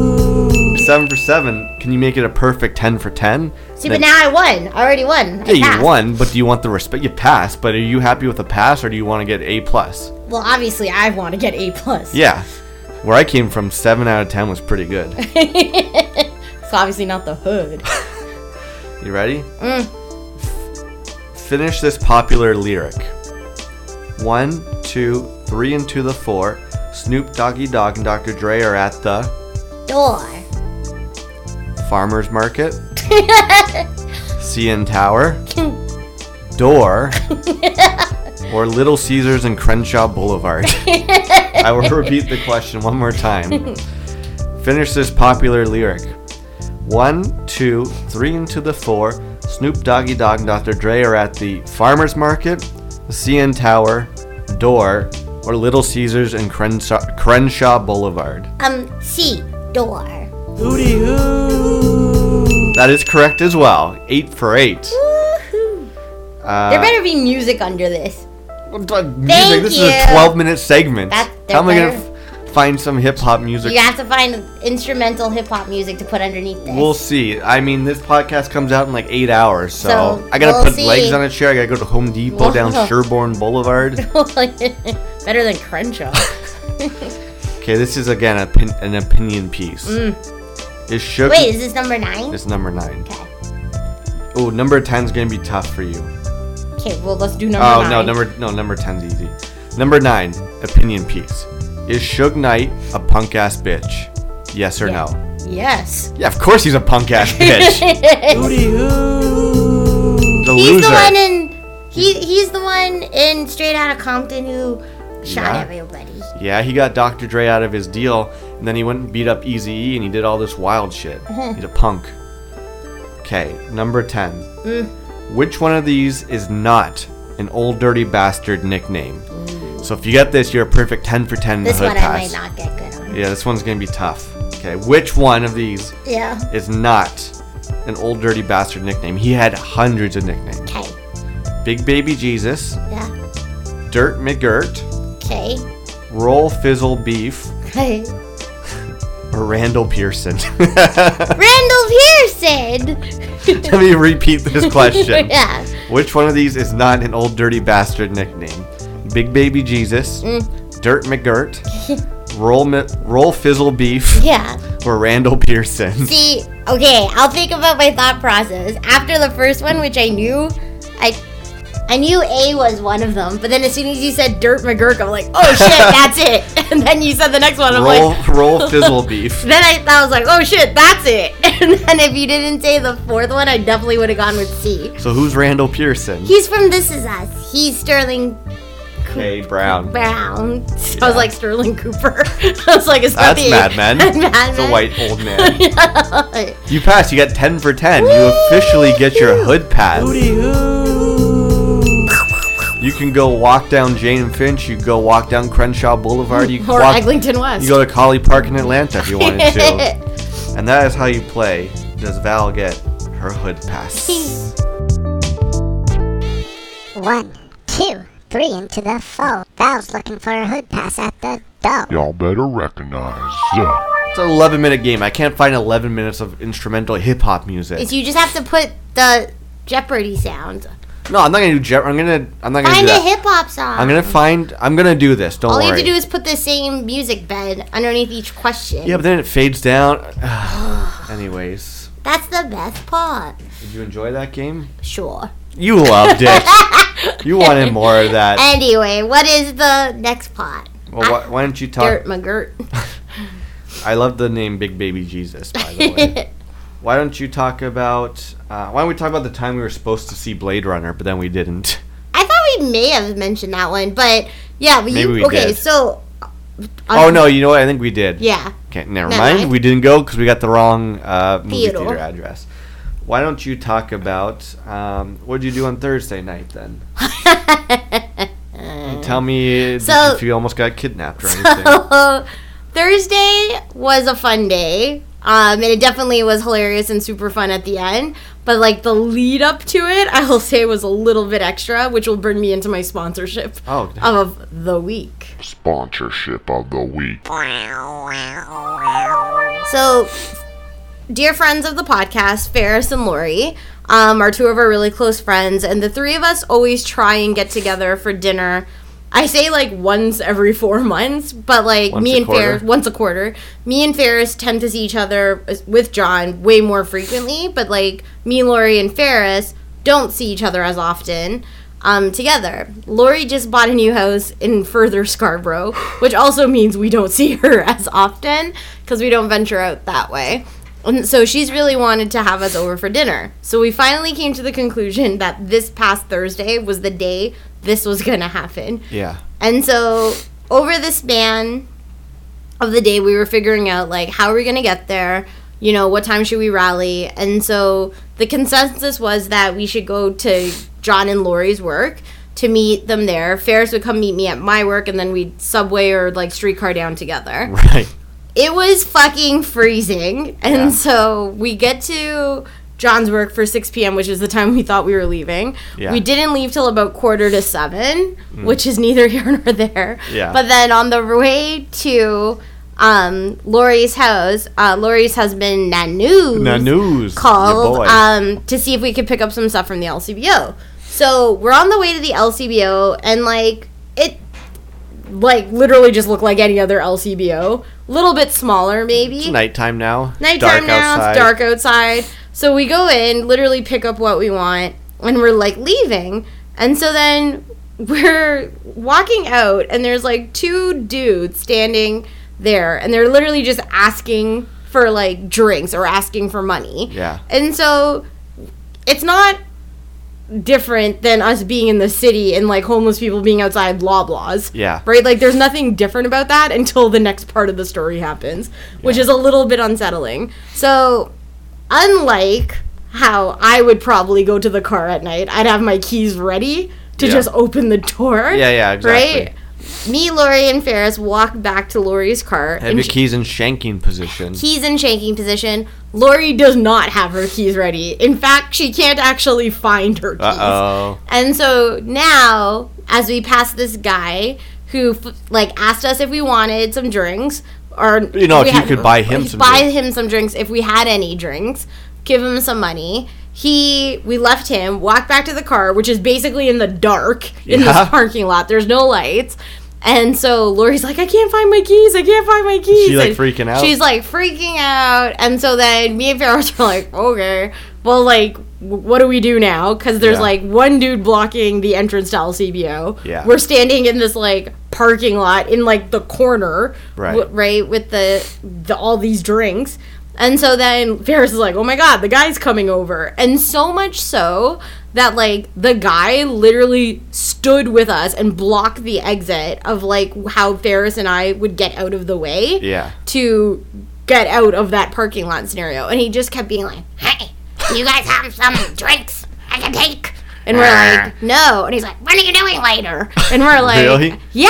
Seven for seven. Can you make it a perfect ten for ten? See, but now I won. I already won. I yeah, you won, but do you want the respect? You passed, but are you happy with the pass, or do you want to get A plus? Well, obviously, I want to get A plus. Yeah, where I came from, seven out of ten was pretty good. So obviously not the hood. You ready? Mm. F- finish this popular lyric. One, two, three, and to the four. Snoop Doggy Dogg and Dr. Dre are at the Door. Farmer's market. CN Tower, Door, or Little Caesars and Crenshaw Boulevard? I will repeat the question one more time. Finish this popular lyric. One, two, three into the four. Snoop Doggy Dogg and Dr. Dre are at the farmer's market, the CN Tower, Door, or Little Caesars and Crenshaw, Crenshaw Boulevard. Um, C. Door. That is correct as well. Eight for eight. Uh, there better be music under this. music. This is a 12 minute segment. That- How am I going to f- find some hip hop music? You have to find instrumental hip hop music to put underneath this. We'll see. I mean, this podcast comes out in like eight hours, so, So, I gotta we'll put see. legs on a chair. I gotta go to Home Depot down Whoa. Sherborne Boulevard. better than Crenshaw. Okay, this is again a pin- an opinion piece. Is Suge? Wait, is this number nine? It's number nine. Okay. Oh, number 10 is gonna be tough for you. Okay, well let's do number oh nine. no, number no number 10's easy. Number nine, opinion piece. Is Suge Knight a punk ass bitch? Yes or Yeah. no? Yes. Yeah, of course he's a punk ass bitch. the He's loser. the one in he he's the one in Straight Outta Compton who shot Yeah. everybody. Yeah, he got Dr. Dre out of his deal, and then he went and beat up Eazy E, and he did all this wild shit. Uh-huh. He's a punk. Okay, number 10. Mm. Which one of these is not an old dirty bastard nickname? So if you get this, you're a perfect 10 for 10 in This the hood one I pass. might not get good on. Yeah, this one's gonna be tough. Okay, which one of these Yeah. is not an old dirty bastard nickname? He had hundreds of nicknames. Okay. Big Baby Jesus, Yeah. Dirt McGirt, Okay. Roll Fizzle Beef, Okay. Or Randall Pearson. Randall Pearson. Let me repeat this question. yeah. Which one of these is not an old dirty bastard nickname? Big Baby Jesus, Mm. Dirt McGirt, Roll Roll Fizzle Beef, Yeah. or Randall Pearson? See, okay, I'll think about my thought process. After the first one, which I knew, I I knew A was one of them, but then as soon as you said Dirt McGirt, I'm like, oh shit, that's it. And then you said the next one, I'm Roll like, Roll Fizzle Beef. then I, I was like, oh shit, that's it. And then if you didn't say the fourth one, I definitely would have gone with C. So who's Randall Pearson? He's from This Is Us. He's Sterling K Brown. Brown. So I was like Sterling Cooper. I was like, it's not That's the Mad Men. Mad It's a white old man. Yeah. You passed. You got 10 for 10. You officially get your hood pass. You can go walk down Jane and Finch. You go walk down Crenshaw Boulevard. You can Or walk, Eglinton West. You go to Collie Park in Atlanta if you wanted to. and that is how you play. Does Val get her hood pass? One, two, three into the four. Val's looking for a hood pass at the door. Y'all better recognize uh, It's an 11 minute game. I can't find 11 minutes of instrumental hip hop music. Is you just have to put the Jeopardy sound. No, I'm not gonna do Jeff. I'm gonna. I'm not gonna Find do a that. hip hop song. I'm gonna find. I'm gonna do this. Don't All worry. you have to do is put the same music bed underneath each question. yeah, but then it fades down. Anyways, That's the best part. did you enjoy that game? Sure. You loved it. you wanted more of that. Anyway, what is the next part? Well, why, why don't you talk? Dirt McGirt. I love the name Big Baby Jesus. By the way, why don't you talk about? Uh, why don't we talk about the time we were supposed to see Blade Runner, but then we didn't? I thought we may have mentioned that one, but yeah, we, Maybe we okay, did. so oh no, you know what? I think we did. yeah. Okay, never Never mind. mind. We didn't go because we got the wrong uh, movie Theater. theater address. Why don't you talk about um, what did you do on Thursday night then? Tell me, So- you you almost got kidnapped or anything? Thursday was a fun day. Um, and it definitely was hilarious and super fun at the end. But like the lead up to it, I will say was a little bit extra, which will bring me into my sponsorship Oh. of the week. sponsorship of the week. So, dear friends of the podcast, Ferris and Lori, um, are two of our really close friends, and the three of us always try and get together for dinner. I say like once every four months, but like Once me and quarter? Ferris, once a quarter. Me and Ferris tend to see each other with John way more frequently, but like me, Lori, and Ferris don't see each other as often um, together. Lori just bought a new house in further Scarborough, which also means we don't see her as often because we don't venture out that way. And so she's really wanted to have us over for dinner. So we finally came to the conclusion that this past Thursday was the day this was going to happen. Yeah. And so over the span of the day, we were figuring out like how are we gonna get there? You know, what time should we rally? And so the consensus was that we should go to John and Lori's work to meet them there. Ferris would come meet me at my work, and then we'd subway or like streetcar down together Right. it was fucking freezing. And Yeah. so we get to John's work for 6 p.m., which is the time we thought we were leaving. Yeah. Mm. We didn't leave till about quarter to seven, which is neither here nor there. Yeah. But then on the way to um, Lori's house, uh, Lori's husband, Nanu, Nanoos. called um, to see if we could pick up some stuff from the LCBO. So we're on the way to the LCBO, and like it, like literally just looked like any other LCBO. A little bit smaller, maybe. It's nighttime now. Nighttime Dark now. outside. It's dark outside. So we go in, literally pick up what we want, and we're like leaving. And so then we're walking out, and there's like two dudes standing there, and they're literally just asking for like drinks or asking for money. Yeah. And so it's not different than us being in the city and like homeless people being outside Loblaws. Yeah. Right? Like there's nothing different about that until the next part of the story happens, which is a little bit unsettling. So, unlike how I would probably go to the car at night, I'd have my keys ready to Yeah. just open the door. Yeah, yeah, exactly. Right? Me, Lori, and Ferris walk back to Lori's car. Have and your keys in shanking position. keys in shanking position. Lori does not have her keys ready. In fact, she can't actually find her keys. Oh. And so now, as we pass this guy who like asked us if we wanted some drinks, or You know, if you could buy him some buy drinks. him some drinks if we had any drinks, give him some money. He, we left him, walked back to the car, which is basically in the dark in Yeah. this parking lot. There's no lights. And so Lori's like, I can't find my keys. I can't find my keys. she, like, And freaking out? She's like freaking out. And so then me and Ferris were like, okay, well, like, what do we do now? Because there's Yeah. like one dude blocking the entrance to LCBO. Yeah. We're standing in this like parking lot in like the corner, Right. w- right, with the, the all these drinks. And so then Ferris is like, "Oh my god, the guy's coming over." And so much so that like the guy literally stood with us and blocked the exit of like how Ferris and I would get out of the way Yeah. to get out of that parking lot scenario. And he just kept being like, Hey, you guys have some drinks I can take? And we're like, "No." And he's like, What are you doing later? and we're like, Really? "Yeah."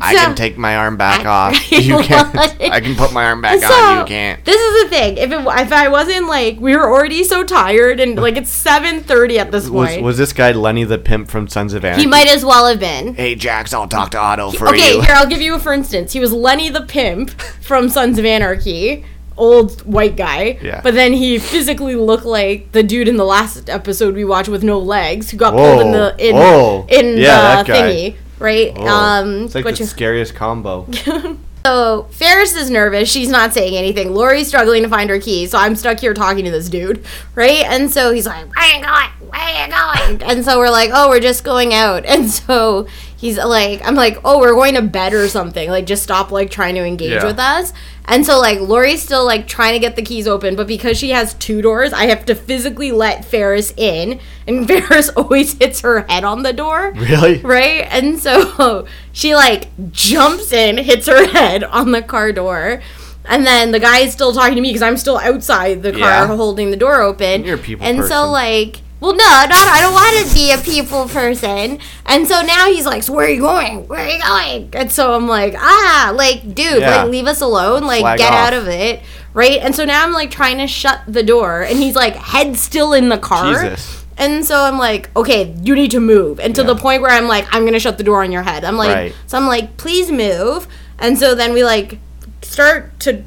I So- can take my arm back I- off. You can't. I can put my arm back So, on. You can't. This is the thing. If it, if I wasn't like we were already so tired and like it's seven thirty at this Was, point, was this guy Lenny the pimp from Sons of Anarchy? he might as well have been. Hey Jax, I'll talk to Otto for Okay, you. Okay, here I'll give you a for instance. He was Lenny the pimp from Sons of Anarchy, old white guy. Yeah. But then he physically looked like the dude in the last episode we watched with no legs, who got Whoa, pulled in the in whoa. in Yeah, the thingy, right? Oh, Um, it's like the is- scariest combo. So Ferris is nervous. She's not saying anything. Lori's struggling to find her keys. So I'm stuck here talking to this dude, right? And so he's like, Where you going? Where are you going? and so we're like, oh, we're just going out. And so he's like, I'm like, oh, we're going to bed or something. Like, just stop like trying to engage Yeah. with us. And so like Lori's still like trying to get the keys open, but because she has two doors, I have to physically let Ferris in, and Ferris always hits her head on the door. Really? Right? And so she like jumps in, hits her head on the car door. And then the guy is still talking to me because I'm still outside the car Yeah. holding the door open. You're people And so like well, no, not I don't want to be a people person. And so now he's like, so "Where are you going? Where are you going?" And so I'm like, "Ah, like, dude, Yeah. like, leave us alone. Like, Flag get off. out of it, right?" And so now I'm like trying to shut the door, and he's like, head still in the car. Jesus. And so I'm like, okay, you need to move. And to Yeah. the point where I'm like, I'm gonna shut the door on your head. I'm like, Right. so I'm like, please move. And so then we like start to.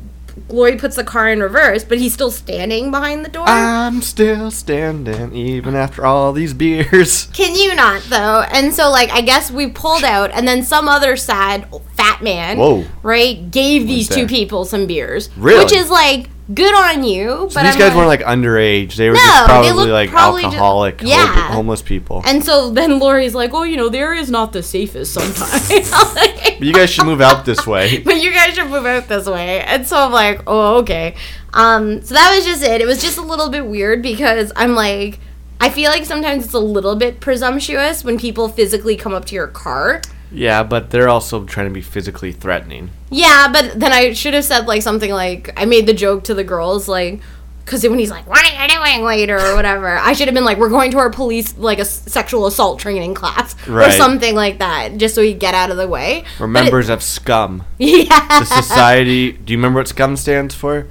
Lloyd puts the car in reverse, but he's still standing behind the door. I'm still standing even after all these beers. Can you not though? And so like I guess we pulled out, and then some other sad fat man, Whoa. right, gave these two people some beers, Really? which is like good on you. So but these I'm guys like, weren't like underage. They were No, just probably like probably alcoholic, ho- Yeah. homeless people. And so then Lori's like, "Oh, you know, there is not the safest sometimes." but you guys should move out this way. but you guys should move out this way. And so I'm like, oh, okay. Um, so that was just it. It was just a little bit weird because I'm like, I feel like sometimes it's a little bit presumptuous when people physically come up to your car. Yeah, but they're also trying to be physically threatening. Yeah, but then I should have said like something like I made the joke to the girls like because when he's like, "What are you doing later?" or whatever, I should have been like, "We're going to our police like a s- sexual assault training class or something like that, just so we get out of the way." We're But it- members of SCUM, yeah. the society. Do you remember what SCUM stands for?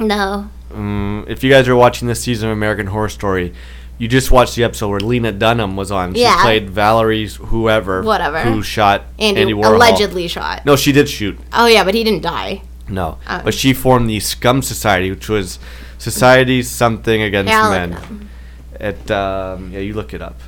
no. Mm, if you guys are watching this season of American Horror Story, you just watched the episode where Lena Dunham was on. She Yeah. played Valerie's whoever, Whatever. who shot Andy, Andy, Warhol. allegedly shot. No, she did shoot. Oh yeah, but he didn't die. No, Oh. but she formed the Scum Society, which was Society Something Against Yeah, I'll look Men. it up. It um, yeah, you look it up.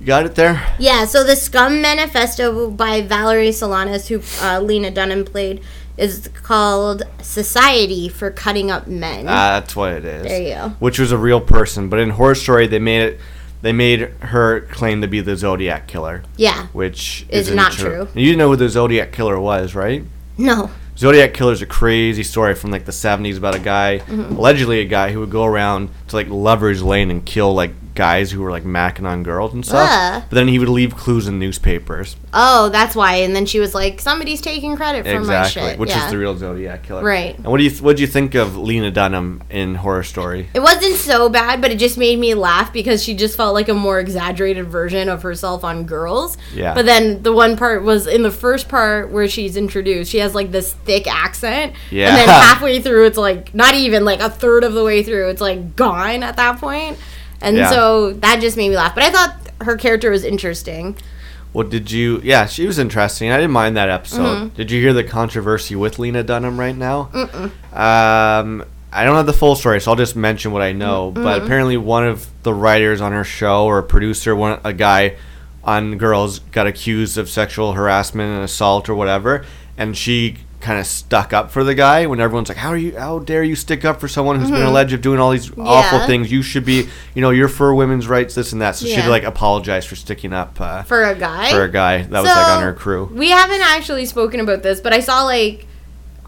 You got it there. Yeah, so the Scum Manifesto by Valerie Solanas, who uh, Lena Dunham played, is called Society for Cutting Up Men. Ah, that's what it is. There you go. Which was a real person, but in Horror Story they made it. They made her claim to be the Zodiac killer, yeah. which Is not true. You didn't know who the Zodiac killer was, right? No. Zodiac Killer is a crazy story from like the 70s about a guy, Mm-hmm. allegedly a guy who would go around to like Lover's Lane and kill like guys who were like macking on girls and stuff. But then he would leave clues in newspapers. Oh, that's why. And then she was like, somebody's taking credit for exactly, my shit. which yeah. is the real Zodiac Killer. Right. And what do you what do you think of Lena Dunham in Horror Story? It wasn't so bad, but it just made me laugh because she just felt like a more exaggerated version of herself on girls. Yeah. But then the one part was in the first part where she's introduced, she has like this thick accent. Yeah. And then halfway through, it's like not even like a third of the way through, it's like gone at that point. And Yeah. so that just made me laugh. But I thought her character was interesting. What did you? Yeah, she was interesting. I didn't mind that episode. Mm-hmm. Did you hear the controversy with Lena Dunham right now? Um, I don't have the full story, so I'll just mention what I know. But apparently, one of the writers on her show or a producer, one a guy on Girls, got accused of sexual harassment and assault or whatever, and she kind of stuck up for the guy when everyone's like, "How are you? How dare you stick up for someone who's been alleged of doing all these awful things? You should be, you know, you're for women's rights, this and that." So she Yeah. like apologized for sticking up uh, For a guy. for a guy that was like on So, her crew. We haven't actually spoken about this, but I saw like,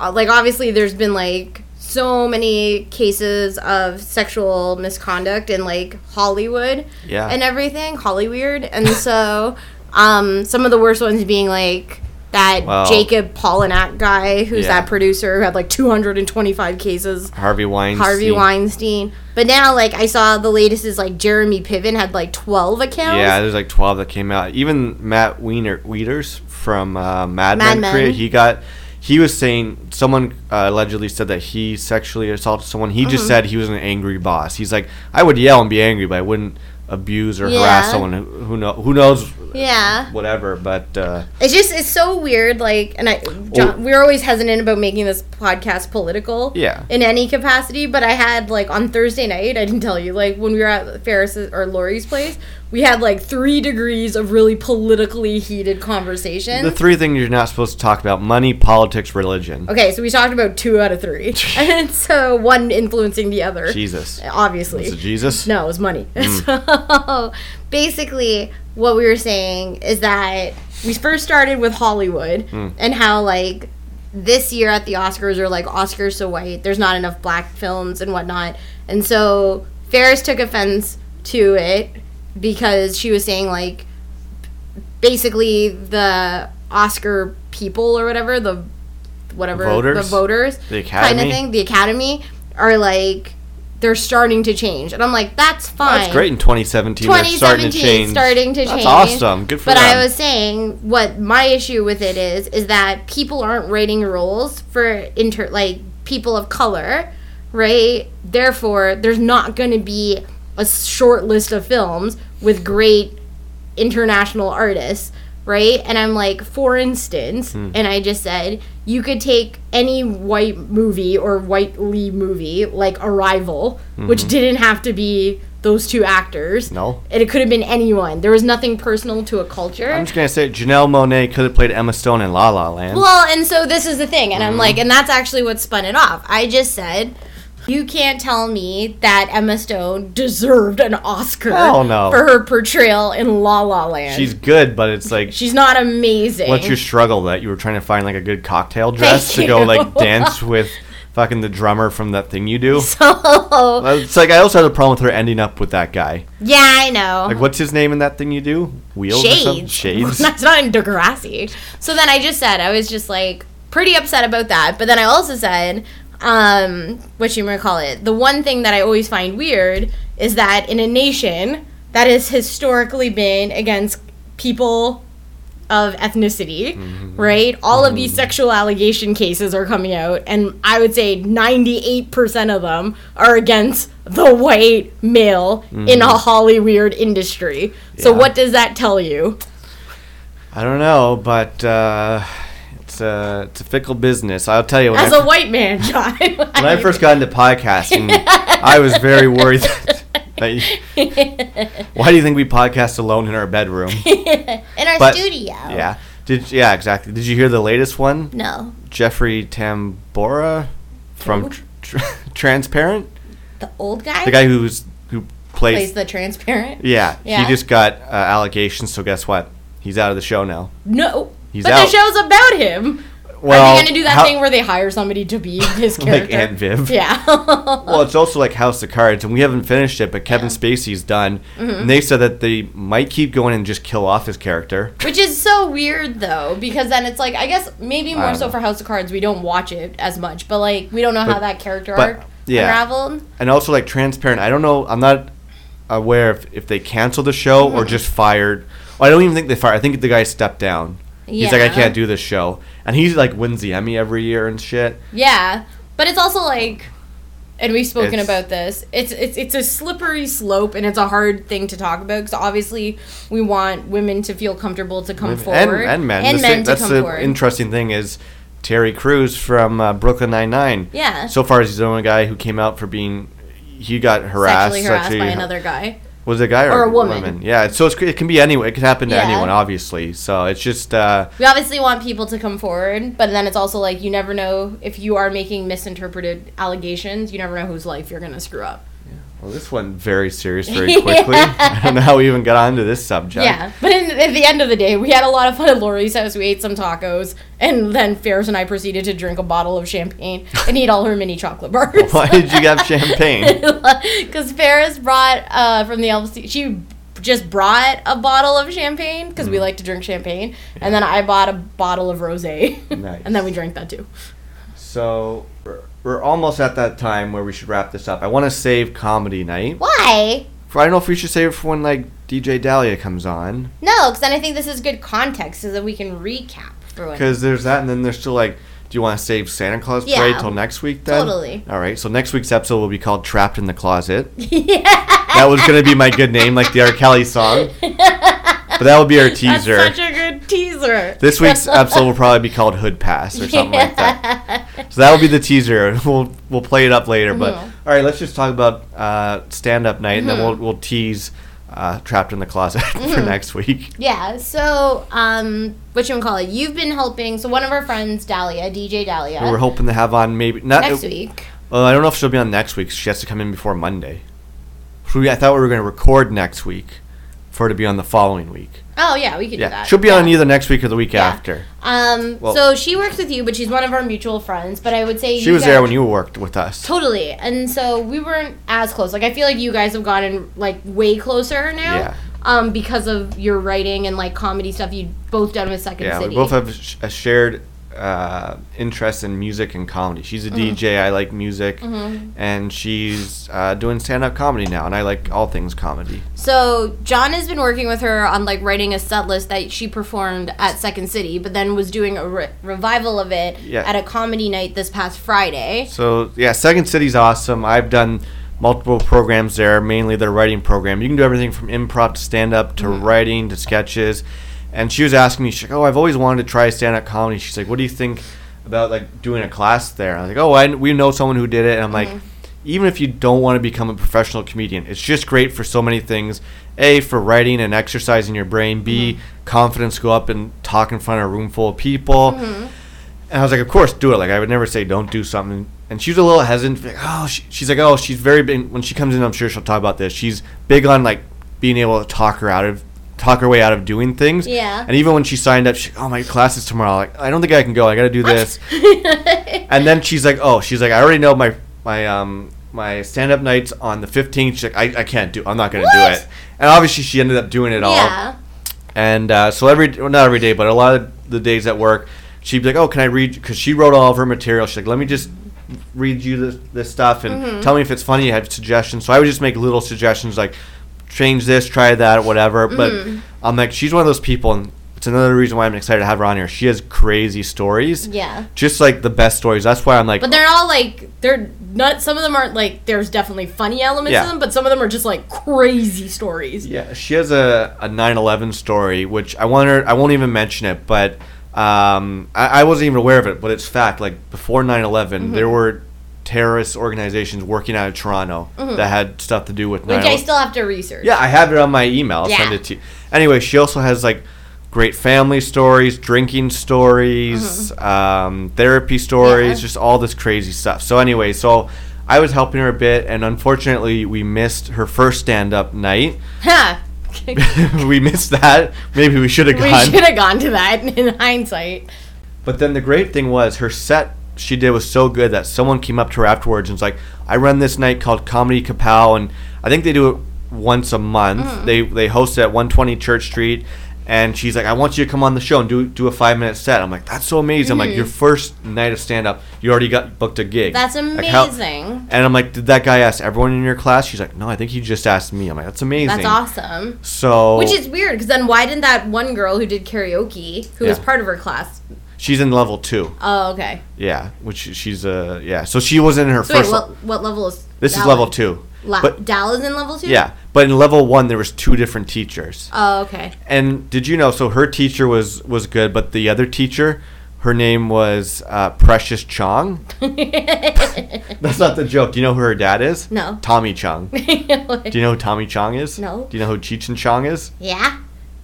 uh, like obviously there's been like so many cases of sexual misconduct in like Hollywood Yeah. and everything, Hollyweird, and so um, some of the worst ones being like that Well- Jacob Polinak guy, who's Yeah. that producer who had like 225 cases. Harvey Weinstein. Harvey Weinstein, but now like I saw the latest is like Jeremy Piven had like 12 accounts. Yeah, there's like 12 that came out. Even Matt Weiner, Wieters from uh, Mad, Mad Men, Men. Korea, he got. He was saying someone uh, allegedly said that he sexually assaulted someone. He Mm-hmm. just said he was an angry boss. He's like, I would yell and be angry, but I wouldn't abuse or Yeah. harass someone who, who know who knows Yeah. whatever. But uh, It's just it's so weird. Like, and I, John, we're always hesitant about making this podcast political. Yeah. In any capacity, but I had like on Thursday night, I didn't tell you, like when we were at Ferris's or Lori's place, we had like three degrees of really politically heated conversation. the three things you're not supposed to talk about: money, politics, religion. okay, so we talked about two out of three, and so one influencing the other. Jesus, Obviously. it Jesus? No, it was money. Mm. So basically, what we were saying is that we first started with Hollywood Mm. and how like this year at the Oscars are like Oscars so white. There's not enough black films and whatnot, and so Ferris took offense to it because she was saying like basically the Oscar people or whatever the whatever the Voters? voters The kind of thing the Academy are like they're starting to change and I'm like that's fine That's great in 2017. They're starting to change. starting to That's change. awesome. Good for but them. I was saying what my issue with it is is that people aren't writing roles for inter like people of color, right? Therefore, there's not going to be a short list of films with great international artists, right? And I'm like, for instance, Hmm. and I just said you could take any white movie or white lead movie like Arrival, Mm-hmm. which didn't have to be those two actors. No. And it could have been anyone. There was nothing personal to a culture. I'm just gonna say Janelle Monáe could have played Emma Stone in La La Land. Well, and so this is the thing, and Mm-hmm. I'm like, and that's actually what spun it off. I just said, you can't tell me that Emma Stone deserved an Oscar Hell no. for her portrayal in La La Land. She's good, but it's like she's not amazing. what's your struggle that you were trying to find like a good cocktail dress Thank to go like dance with fucking the drummer from that thing you do? so, It's like I also had a problem with her ending up with that guy. yeah, I know. Like what's his name in that thing you do? Wheels or? Shades. Shades. That's not in Degrassi. So then I just said I was just like pretty upset about that. But then I also said, um, what you might call it. The one thing that I always find weird is that in a nation that has historically been against people of ethnicity, right? All of these sexual allegation cases are coming out, and I would say 98% of them are against the white male in a Hollywood industry. So, what does that tell you? I don't know, but uh, it's a it's a fickle business. I'll tell you when As I, a white man, John. when I first got into podcasting, I was very worried that, that you, why do you think we podcast alone in our bedroom? in our But- studio. Yeah. Did yeah exactly? Did you hear the latest one? No. Jeffrey Tambor from tr- tr- Transparent, The old guy the guy who's who plays. plays the transparent. yeah, Yeah. he just got uh, allegations. So guess what? He's out of the show now. No. He's but out. the show's about him. Well, Are they gonna do that how- thing where they hire somebody to be his character? like? Aunt Viv? Yeah. Well, it's also like House of Cards, and we haven't finished it, but Kevin Spacey's done. Mm-hmm. And they said that they might keep going and just kill off his character. Which is so weird though, because then it's like I guess maybe more so know. for House of Cards we don't watch it as much, but like we don't know how that character but, arc yeah. unraveled. And also, like, Transparent, I don't know, I'm not aware if, if they canceled the show Mm-hmm. or just fired. Well, I don't even think they fired. I think the guy stepped down. He's like, I can't do this show. And he's like, wins the Emmy every year and shit. Yeah, but it's also like, and we've spoken It's- about this. It's it's it's a slippery slope, and it's a hard thing to talk about because obviously we want women to feel comfortable to come and, forward and men. and men to that's the forward. interesting thing is Terry Crews from uh, Brooklyn Nine-Nine. Yeah. So far, he's the only guy who came out for being. He got harassed. sexually harassed by another guy. Was it a guy or, Or a woman. Yeah, so it's, it can be anyone. It can happen to Yeah. anyone, obviously. So it's just uh, We obviously want people to come forward, but then it's also like you never know if you are making misinterpreted allegations. You never know whose life you're gonna screw up. Well, this went very serious very quickly. I don't know how we even got onto this subject. Yeah, but in, at the end of the day, we had a lot of fun at Lori's house. We ate some tacos, and then Ferris and I proceeded to drink a bottle of champagne and eat all her mini chocolate bars. Why did you have champagne? Because Ferris brought uh, from the LC, she just brought a bottle of champagne because Mm. we like to drink champagne, and then I bought a bottle of rosé, Nice. and then we drank that too. So we're, almost at that time where we should wrap this up. I want to save comedy night. Why? For, I don't know if we should save it for when like DJ Dahlia comes on No, because then I think this is good context so that we can recap for when. because there's that, and then there's still like. Do you want to save Santa Claus Yeah. Parade till next week? Then Totally. All right. So next week's episode will be called "Trapped in the Closet." yeah. That was gonna be my good name, like the R. Kelly song. But that will be our That's teaser. Such a good teaser. This week's episode will probably be called Hood Pass or something like that. So that will be the teaser. We'll we'll play it up later. But Mhm. all right, let's just talk about uh, stand up night, and then Mm-hmm. we'll we'll tease uh, Trapped in the Closet for Mm-hmm. next week. Yeah, so um what you call it? You've been helping so one of our friends, Dahlia, DJ Dahlia, We're hoping to have on maybe not next week. Well, I don't know if she'll be on next week. She has to come in before Monday. We, I thought we were going to record next week for her to be on the following week. Oh yeah, we could do Yeah, that. she'll be on Yeah. either next week or the week Yeah. after. Um Well- so she works with you, but she's one of our mutual friends, but I would say She was there when you worked with us. Totally. And so we weren't as close. Like I feel like you guys have gotten like way closer now. Yeah. Um, because of your writing and like comedy stuff you both done with Second Yeah, City. we both have a shared uh, interest in music and comedy. She's a DJ. I like music, and she's uh, doing stand-up comedy now, and I like all things comedy. So John has been working with her on like writing a set list that she performed at Second City, but then was doing a re- revival of it Yeah. at a comedy night this past Friday. So yeah, Second City's awesome. I've done multiple programs there, mainly their writing program. You can do everything from improv to stand-up to writing to sketches. And she was asking me, she's like, "Oh, I've always wanted to try stand-up comedy." She's like, "What do you think about like doing a class there?" I was like, "Oh, I, we know someone who did it." And I'm like, mm-hmm. even if you don't want to become a professional comedian, it's just great for so many things. A for writing and exercising your brain. B mm-hmm. confidence go up and talk in front of a room full of people. Mm-hmm. And I was like, of course, do it. Like I would never say don't do something. And she was a little hesitant. Like, oh, she, she's like, oh, she's very big. When she comes in, I'm sure she'll talk about this. She's big on like being able to talk her out of talk her way out of doing things. Yeah. And even when she signed up, she, oh, my class is tomorrow. Like I don't think I can go. I got to do this. and then she's like, oh, she's like, I already know my my um my stand up nights on the 15th. She's like, I, I can't do. I'm not gonna do it. And obviously, she ended up doing it all. Yeah. And uh, so every well, not every day, but a lot of the days at work, she'd be like, "Oh, can I read?" Because she wrote all of her material. She's like, "Let me just read you this, this stuff and Mm-hmm. tell me if it's funny." You have suggestions, so I would just make little suggestions like, "Change this, try that, whatever." But Mm-hmm. I'm like, she's one of those people, and it's another reason why I'm excited to have her on here. She has crazy stories, Yeah. just like the best stories. That's why I'm like, But they're all like they're not. Some of them aren't like. There's definitely funny elements Yeah. to them, but some of them are just like crazy stories. Yeah, she has a, a 9/11 story, which I want her. I won't even mention it, but um, I, I wasn't even aware of it, but it's fact. Like before 9/11, Mm-hmm. there were terrorist organizations working out of Toronto that had stuff to do with Mm-hmm. Which 9/11. I still have to research. yeah, I have it on my email. I'll send it to you. Anyway, she also has like great family stories, drinking stories, um, therapy stories, Mm-hmm. Yeah. just all this crazy stuff. So anyway, so. I was helping her a bit, and unfortunately, we missed her first stand-up night. Ha. we missed that. Maybe we should have gone. we should have gone to that in hindsight. But then the great thing was her set she did was so good that someone came up to her afterwards and was like, "I run this night called Comedy Kapow, and I think they do it once a month. Mm. They they host it at 120 Church Street." And she's like, "I want you to come on the show and do do a five minute set." I'm like, "That's so amazing!" I'm like, "Your first night of stand up, you already got booked a gig." Mm. That's Like, how- amazing. and I'm like, "Did that guy ask everyone in your class?" She's like, "No, I think he just asked me." I'm like, "That's amazing." That's awesome. So Which is weird because then why didn't that one girl who did karaoke, who was part of her class? She's in level two. Oh, okay. Yeah, which she's uh yeah. So she was in her So wait, first. what what level is this is Dal- level two. La- but Dal is in level two. yeah, but in level one there was two different teachers. Oh, okay. And did you know? So her teacher was was good, but the other teacher, her name was uh, Precious Chong. That's not the joke. Do you know who her dad is? No. Tommy Chong. Do you know who Tommy Chong is? No. Do you know who Cheech and Chong is? yeah,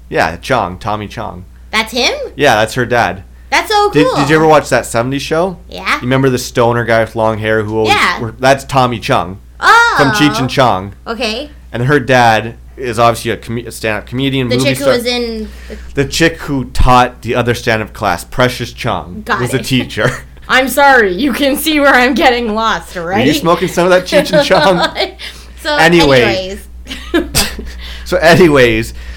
Yeah, Chong. Tommy Chong. that's him. Yeah, that's her dad. That's so cool. Did, did you ever watch that 70s show? Yeah. You remember the stoner guy with long hair who always. Yeah. that's Tommy Chong Oh. from Cheech and Chong. Okay. And her dad is obviously a, com- a stand-up comedian, The movie chick who star. was in. the chick who taught the other stand-up class, Precious Chong, Got was it. teacher. I'm sorry. You can see where I'm getting lost, right? Are you smoking some of that Cheech and Chong? so, Anyway. anyways. so, anyways,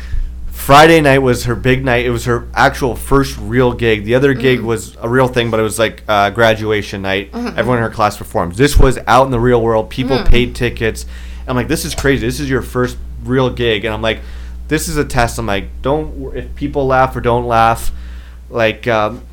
Friday night was her big night. It was her actual first real gig. The other gig Mm-hmm. was a real thing, but it was like uh, graduation night. Everyone in her class performed. This was out in the real world. People Mm. paid tickets. I'm like, this is crazy. This is your first real gig, and I'm like, this is a test. I'm like, don't if people laugh or don't laugh, like. Um,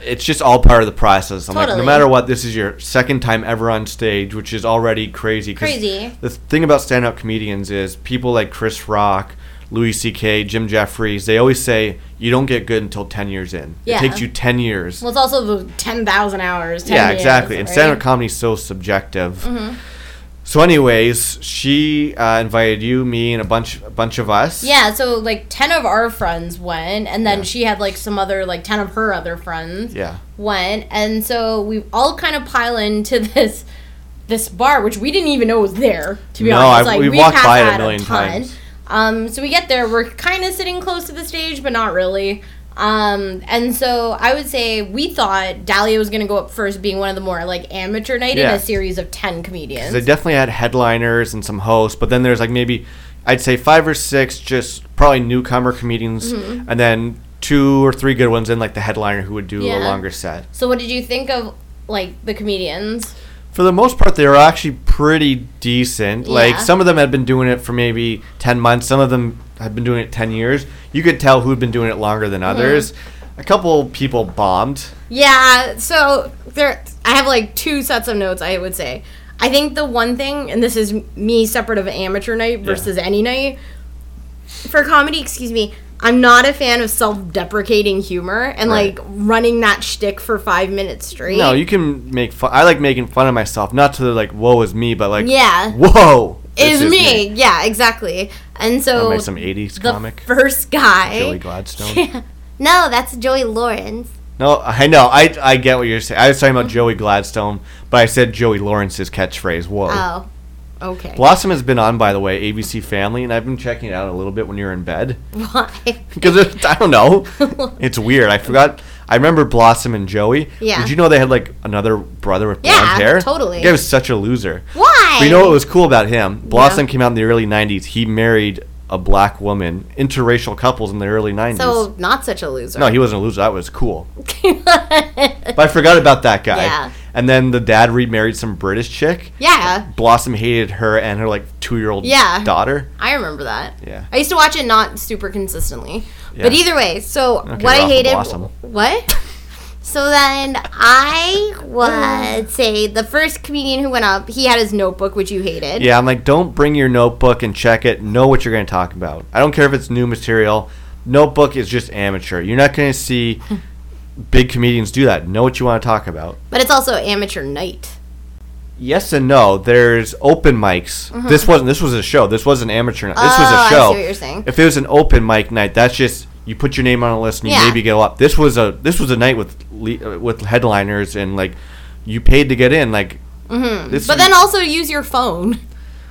it's just all part of the process. I'm like, no matter what, this is your second time ever on stage, which is already crazy. Crazy. The thing about stand-up comedians is people like Chris Rock, Louis C.K., Jim Jefferies. They always say you don't get good until ten years in. Yeah. It takes you ten years. Well, it's also the 10,000 hours. 10 yeah, years, exactly. And right? stand-up comedy is so subjective. Mm-hmm. So, anyways, she uh, invited you, me, and a bunch, a bunch of us. Yeah, so like 10 of our friends went, and then Yeah. she had like some other, like 10 of her other friends Yeah. went. And so we all kind of pile into this this bar, which we didn't even know was there, to be No, honest. I've- Like, we've we walked by it a million times. Um, so we get there, we're kind of sitting close to the stage, but not really. Um, and so I would say we thought Dahlia was going to go up first, being one of the more like amateur night Yeah. in a series of 10 comedians. They definitely had headliners and some hosts, but then there's like maybe I'd say five or six just probably newcomer comedians, Mm-hmm. and then two or three good ones, and like the headliner who would do a longer set. so what did you think of like the comedians? For the most part, they were actually pretty decent. Like some of them had been doing it for maybe ten months. Some of them had been doing it ten years. You could tell who had been doing it longer than Mm-hmm. others. A couple people bombed. Yeah, so there I have like two sets of notes I would say. I think the one thing and this is me separate of amateur night versus any night for comedy, excuse me, I'm not a fan of self-deprecating humor and Right. like running that shtick for five minutes straight. No, you can make fun. I like making fun of myself, not to like "whoa is me," but like Yeah. "whoa is this me. Yeah, exactly. And so I some '80s the comic? first guy. Joey Gladstone. Yeah. no, that's Joey Lawrence. No, I know. I I get what you're saying. I was talking about Joey Gladstone, but I said Joey Lawrence's catchphrase. Whoa. Oh, okay. Blossom has been on, by the way, ABC Family, and I've been checking it out a little bit when you're in bed Why? because I don't know, it's weird. I forgot. I remember Blossom and Joey. Yeah. Did you know they had like another brother with blonde Yeah, hair? totally. Guy was such a loser. Why? But you know what was cool about him? Blossom came out in the early '90s. He married a black woman, interracial couples in the early '90s. So not such a loser. no, he wasn't a loser. That was cool. But I forgot about that guy. Yeah. And then the dad remarried some British chick. yeah, Blossom hated her and her like two year old Yeah. daughter. I remember that. Yeah. I used to watch it not super consistently. Yeah. But either way, so Okay, what I hated Blossom. what? so then I would say the first comedian who went up, he had his notebook which you hated. Yeah, I'm like, don't bring your notebook and check it. Know what you're going to talk about. I don't care if it's new material. Notebook is just amateur. You're not going to see big comedians do that. Know what you want to talk about. But it's also amateur night. Yes and no. There's open mics. This wasn't. This was a show. This wasn't amateur. night. This was Mm-hmm. Oh, I a see show. what you're saying. If it was an open mic night, that's just you put your name on a list and you Yeah. maybe go up. This was a this was a night with uh, with headliners and like you paid to get in. Like, Mm-hmm. But then also use your phone.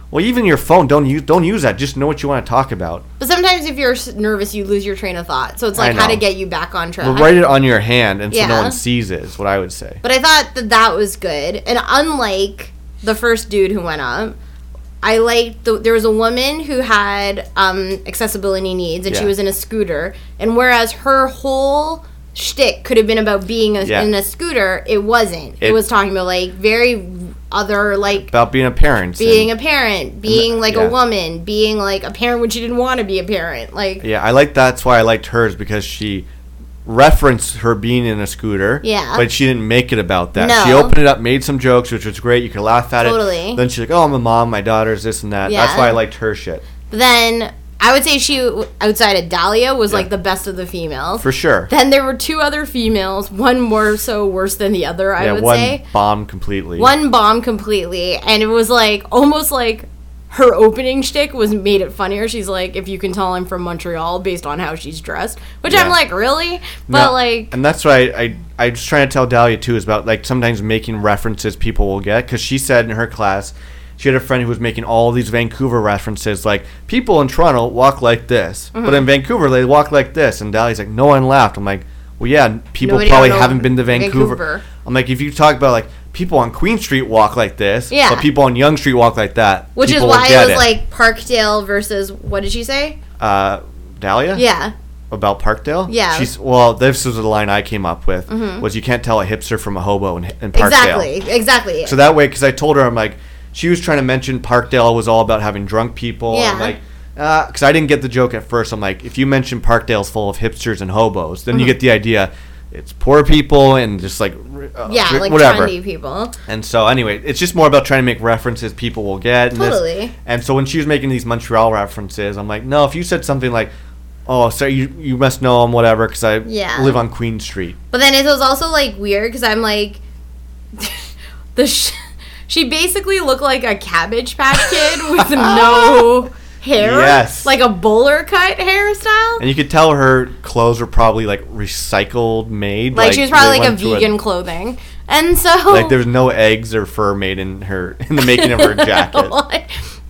Well, even your phone don't use don't use that. Just know what you want to talk about. But sometimes if you're nervous, you lose your train of thought. So it's like how to get you back on track. Write it on your hand and so no one sees it. Is what I would say. But I thought that that was good. And unlike the first dude who went up, I liked the, there was a woman who had um, accessibility needs and she was in a scooter. And whereas her whole shtick could have been about being a, Yeah. in a scooter, it wasn't. It, It- was talking about like very other like About being a parent. being a parent, being like yeah. a woman, being like a parent when she didn't want to be a parent. Like Yeah, I like that's why I liked hers because she referenced her being in a scooter. Yeah. But she didn't make it about that. She opened it up, made some jokes, which was great. You could laugh at Totally. it. Then she's like, "Oh, I'm a mom. My daughter's this and that." That's why I liked her shit But then I would say she outside of Dahlia was Yeah. like the best of the females. for sure. Then there were two other females, one more so worse than the other, I yeah, would one say. bombed completely. One bomb completely, and it was like almost like her opening shtick was made it funnier. She's like, if you can tell I'm from Montreal based on how she's dressed, which I'm like, really? But No, like, and that's what I, I I was trying to tell Dahlia too is about like sometimes making references people will get because she said in her class she had a friend who was making all these Vancouver references like people in Toronto walk like this, but Mm-hmm. in Vancouver they walk like this, and Dahlia's like no one laughed. I'm like, well yeah, people Nobody probably haven't been to Vancouver. Vancouver. I'm like if you talk about like people on Queen Street walk like this, Yeah. but people on Yonge Street walk like that, which is why it was like Parkdale versus what did she say? uh, Dahlia, Yeah, about Parkdale. Yeah. Mm-hmm. she's well. This was the line I came up with was you can't tell a hipster from a hobo in, in Parkdale. exactly, exactly. So that way, because I told her, I'm like, she was trying to mention Parkdale was all about having drunk people. Yeah. I'm like, because I didn't get the joke at first. I'm like, if you mention Parkdale's full of hipsters and hobos, then you Mm-hmm. get the idea. It's poor people and just like uh, yeah, like whatever. trendy people. And so anyway, it's just more about trying to make references people will get. And this- Totally. and so when she was making these Montreal references, I'm like, no, if you said something like, oh, so you you must know him, whatever, because I Yeah. live on Queen Street. But then it was also like weird because I'm like, the sh- she basically looked like a Cabbage Patch Kid with no hair, Yes. like a bowler cut hairstyle. And you could tell her clothes were probably like recycled made. Like, she was probably like a vegan clothing, and so like there was no eggs or fur made in her in the making of her jacket.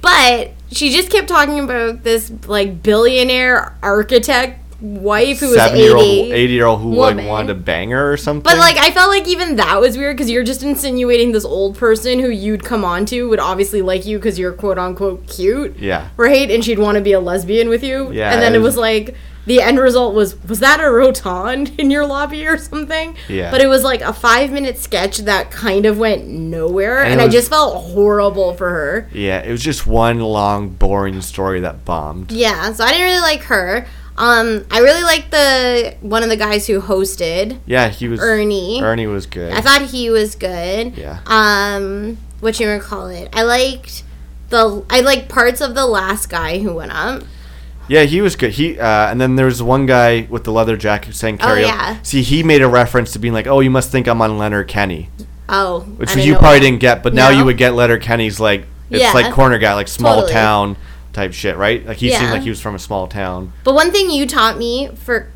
but she just kept talking about this like billionaire architect wife who was Seventy year old, 80 year old who like wanted to bang her or something. But like I felt like even that was weird because you're just insinuating this old person who you'd come on to would obviously like you because you're quote unquote cute, yeah, right? And she'd want to be a lesbian with you. Yeah, And then it it was was- like the end result was was that a rotund in your lobby or something? Yeah. But it was like a five minute sketch that kind of went nowhere, And and, it I just felt horrible for her. yeah. It was just one long boring story that bombed. Yeah, so I didn't really like her. Um, I really liked the one of the guys who hosted. Yeah, he was Ernie. Ernie was good. I thought he was good. Yeah. Um, what you call it? I liked the I liked parts of the last guy who went up. Yeah, he was good. He uh, and then there was one guy with the leather jacket saying Oh, yeah. See, he made a reference to being like, "Oh, you must think I'm on Letterkenny," Oh, which you probably that. didn't get, but now you would get Letterkenny's like it's Yeah. like corner guy, like small Totally. town type shit, right? Like he Yeah. seemed like he was from a small town. But one thing you taught me for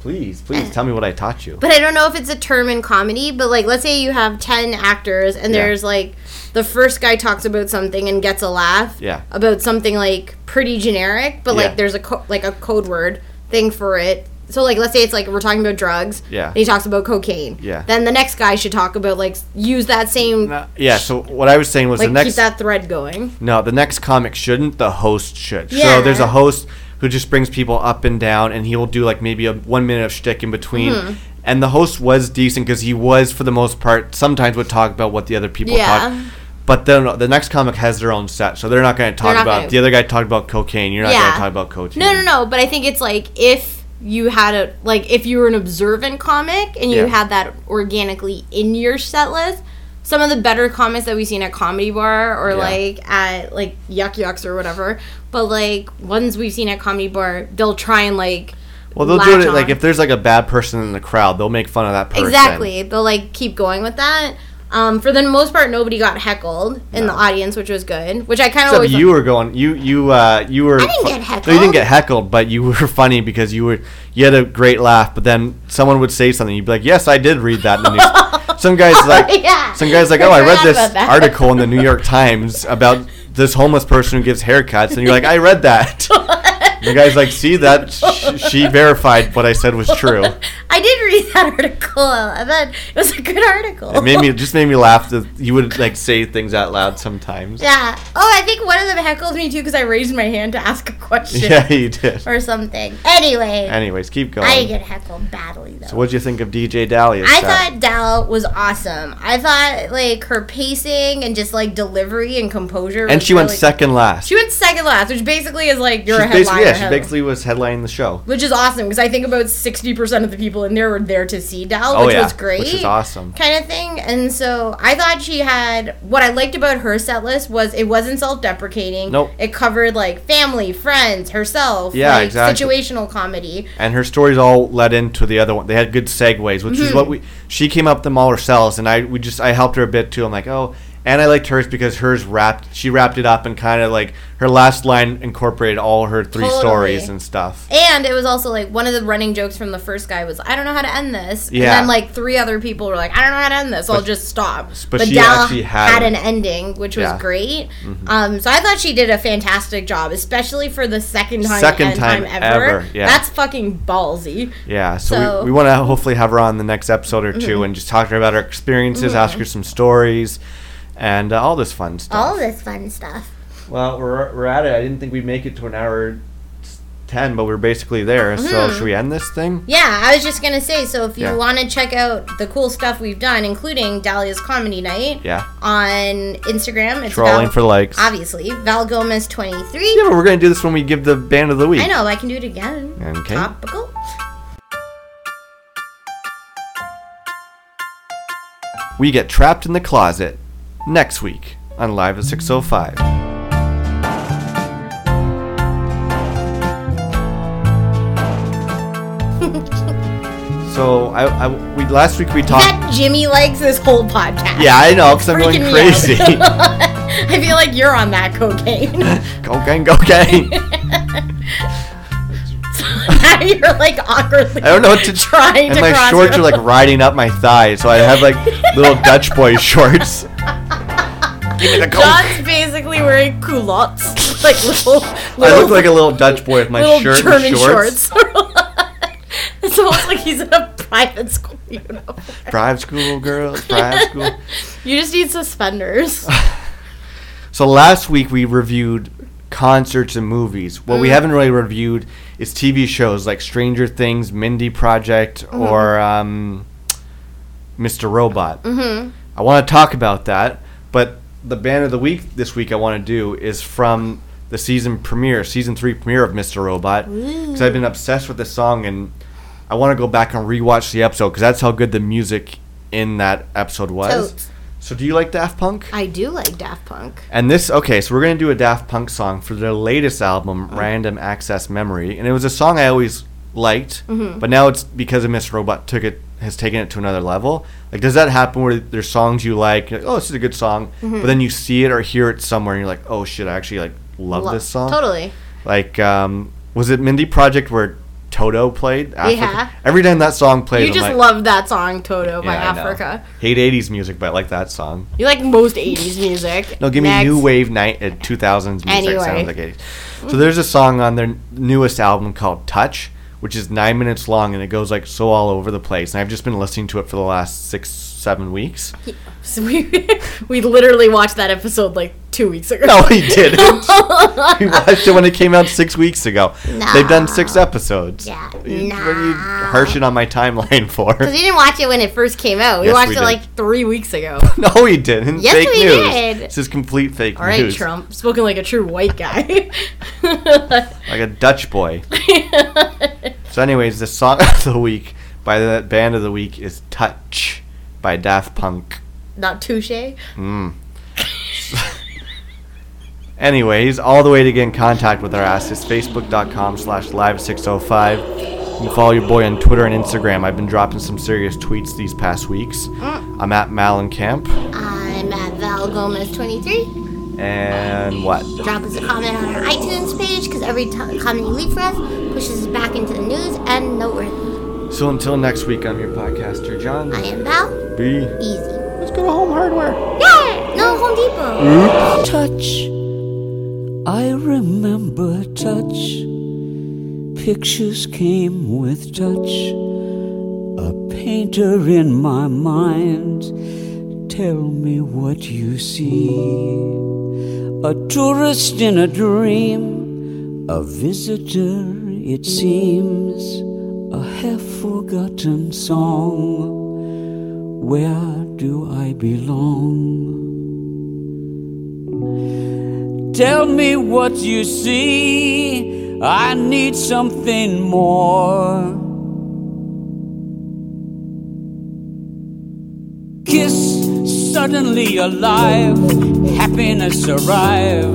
Please, please tell me what I taught you. But I don't know if it's a term in comedy, but like let's say you have 10 actors and Yeah. there's like the first guy talks about something and gets a laugh Yeah. about something like pretty generic, but Yeah. like there's a co- like a code word thing for it. So like let's say it's like we're talking about drugs. Yeah. And he talks about cocaine. Yeah. Then the next guy should talk about like use that same Uh, yeah. So what I was saying was like the next keep that thread going. No, the next comic shouldn't. The host should. Yeah. So there's a host who just brings people up and down, and he will do like maybe a one minute of shtick in between. Mm-hmm. And the host was decent because he was, for the most part, sometimes would talk about what the other people talked. Yeah. talk. But then the next comic has their own set, so they're not going to talk about. gonna- The other guy talked about cocaine. You're not going to talk about cocaine. No, no, no. But I think it's like if you had a like if you were an observant comic and you Yeah. had that organically in your set list. Some of the better comics that we've seen at Comedy Bar or Yeah. like at like Yuk Yuk's or whatever, but like ones we've seen at Comedy Bar, they'll try and like Well, they'll do it like if there's like a bad person in the crowd, they'll make fun of that person. Exactly. They'll like keep going with that. Um, for the most part, nobody got heckled in the audience, which was good. Which I kind of you were going, you you uh you were. I didn't get No, you didn't get heckled, but you were funny because you were you had a great laugh. But then someone would say something, you'd be like, "Yes, I did read that." In the news. some guys like Yeah. some guys like, "Oh, I read this article in the New York Times about this homeless person who gives haircuts," and you're like, "I read that." The guy's like, "See that? Sh- she verified what I said was true." I did read that article. I thought it was a good article. It made me it just made me laugh that you would like say things out loud sometimes. Yeah. Oh, I think one of them heckled me too because I raised my hand to ask a question Yeah, you did. or something. Anyway, Anyways, keep going. I get heckled badly though. So what'd you think of DJ Dahlia? I thought Dal was awesome. I thought like her pacing and just like delivery and composure. and she went second last. She went second last, which basically is like you're She's a headliner. yeah, she basically was headlining the show. which is awesome because I think about sixty percent of the people in there were there to see Dal, Oh, which yeah, was great, which is awesome. kind of thing. And so I thought she had what I liked about her set list was it wasn't self-deprecating. Nope. it covered like family, friends, herself, Yeah, like, exactly. situational comedy. And her stories all led into the other one. They had good segues, which is Mm-hmm. what we. She came up with them all herself, and I we just I helped her a bit too. I'm like, oh, and I liked hers because hers wrapped. She wrapped it up and kind of like her last line incorporated all her three Totally. stories and stuff. And it was also like one of the running jokes from the first guy was, I don't know how to end this. Yeah. And then like three other people were like, I don't know how to end this. I'll just stop. but But, she actually had had, an- ending, which was Yeah. Mm-hmm. great. Um, so I thought she did a fantastic job, especially for the second time, Second and time ever. ever, yeah. That's fucking ballsy. Yeah, so, So- Mm-hmm. we, we want to hopefully have her on the next episode or 2 and just talk to her about her experiences, ask her some stories, and uh, all this fun stuff. All this fun stuff. Well, we're, we're at it. I didn't think we'd make it to an hour 10, but we're basically there. So, should we end this thing? Yeah, I was just gonna say. So if you Yeah. want to check out the cool stuff we've done, including Dahlia's comedy night, Yeah. on Instagram, it's Trolling Val- for likes. obviously Val Gomez twenty three. Yeah, but we're going to do this when we give the band of the week. I know, I can do it again. Okay. Topical. We get trapped in the closet next week on Live at 605. so, I, I, we last week we talked. That Jimmy likes this whole podcast. Yeah, I know, because I'm going crazy. I feel like you're on that cocaine. cocaine, cocaine. now you're like awkwardly. I don't know what to try. And to my shorts your- are like riding up my thighs, so I have like little Dutch boy shorts. Give me the coke. John's basically wearing culottes, like little, I little, look like a little Dutch boy with my little shirt German and shorts. shorts. it's almost like he's in a private school uniform. Private school girls, private school. You just need suspenders. So last week we reviewed concerts and movies. What Mm. we haven't really reviewed is TV shows like Stranger Things, Mindy Project, Mm-hmm. or um, Mr. Robot. Mm-hmm. I want to talk about that, but the band of the week this week I want to do is from the season premiere, season three premiere of Mr. Robot, because I've been obsessed with this song and I want to go back and rewatch the episode because that's how good the music in that episode was. Totes. So do you like Daft Punk? I do like Daft Punk. And this, okay, so we're gonna do a Daft Punk song for their latest album, Mm. Random Access Memory, and it was a song I always liked, Mm-hmm. but now it's because of Miss Robot took it has taken it to another level. Like, does that happen where there's songs you like, like oh, this is a good song, Mm-hmm. but then you see it or hear it somewhere, and you're like, oh shit, I actually like love Lo- this song. Totally. Like, um, was it Mindy Project where Toto played? Africa? Yeah. Every time that song played, You I'm just like, love that song Toto by yeah. Africa. Hate '80s music, but I like that song. You like most 80s music. No, give me new wave night uh, 2000s music. Anyway. Sounds like 80s. So there's a song on their newest album called Touch, which is nine minutes long and it goes like so all over the place. And I've just been listening to it for the last six, seven weeks. So we, we literally watched that episode like two weeks ago. No, we didn't. we watched it when it came out six weeks ago. They've done six episodes. Yeah, You- What are you harshing on my timeline for? Because we didn't watch it when it first came out. We Yes, watched we it did. like three weeks ago. no, we didn't. Yes, fake we news. did. This is complete fake All news. All right, Trump. Spoken like a true white guy. Like a Dutch boy. so, anyways, the song of the week by the band of the week is Touch by Daft Punk. Not touche. Mm. Anyways, all the way to get in contact with our ass is facebook.com slash live605. You can follow your boy on Twitter and Instagram. I've been dropping some serious tweets these past weeks. I'm at Malencamp. I'm at Val Gomez 23. And what? Drop us a comment on our iTunes page because every t- comment you leave for us pushes us back into the news and noteworthy. So until next week, I'm your podcaster, John. I am Val. B. Easy. Let's go to Home Hardware. Yeah! No Home Depot. Oops. touch. I remember touch. Pictures came with touch. A painter in my mind. Tell me what you see. A tourist in a dream. A visitor, it seems. A half forgotten song. Where do I belong? Tell me what you see. I need something more. Kiss suddenly alive, happiness arrive,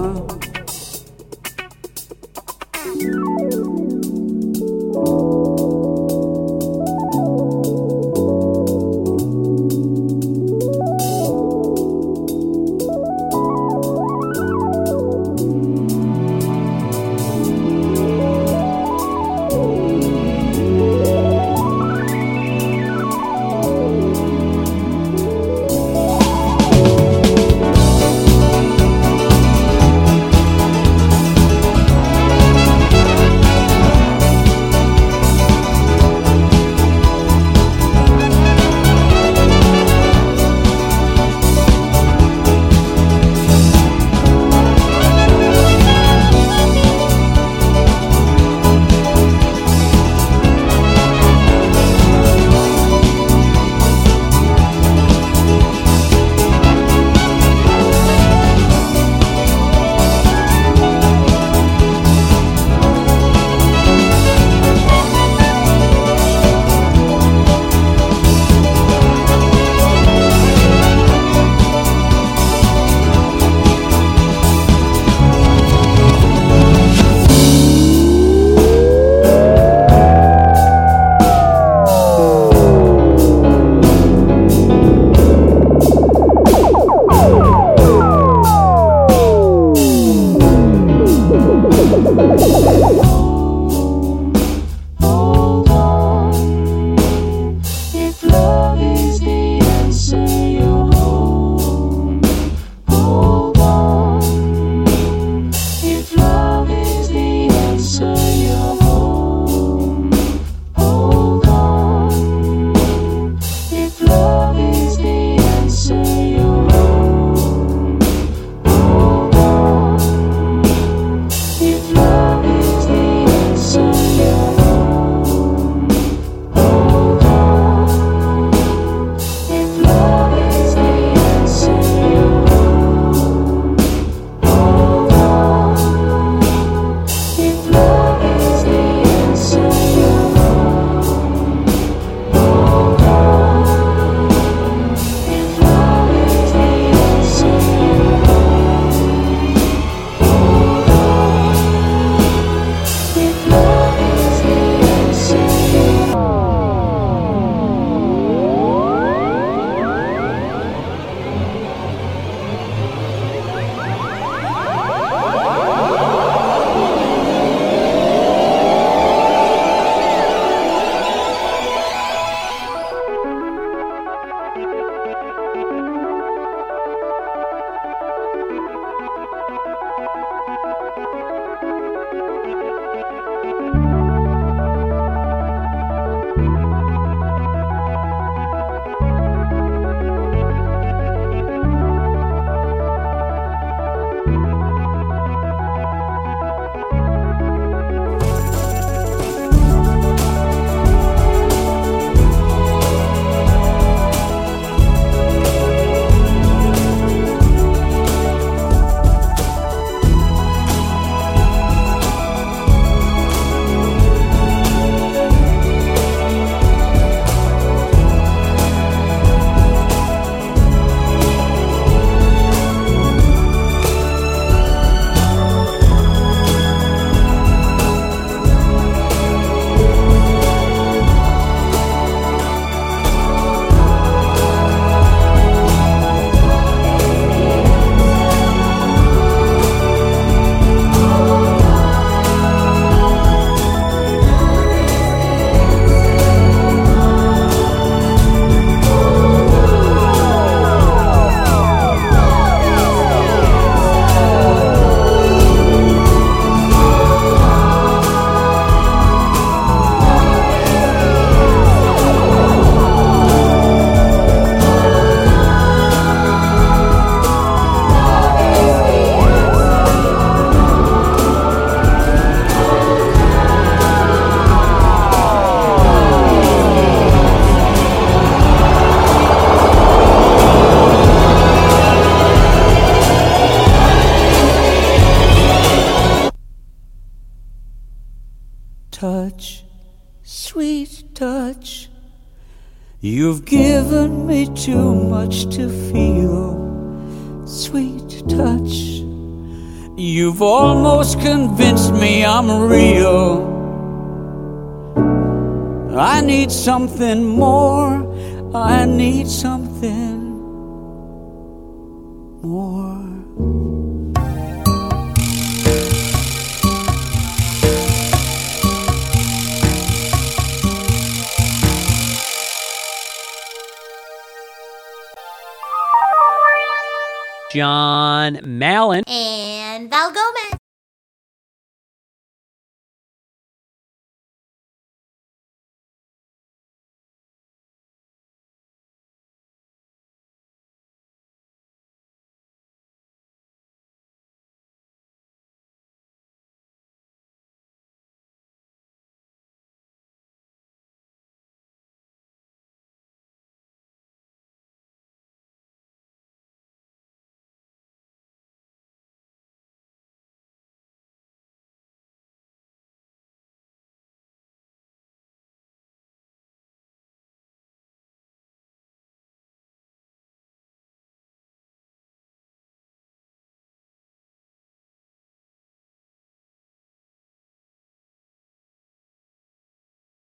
You've given me too much to feel, sweet touch. You've almost convinced me I'm real. I need something more. I need something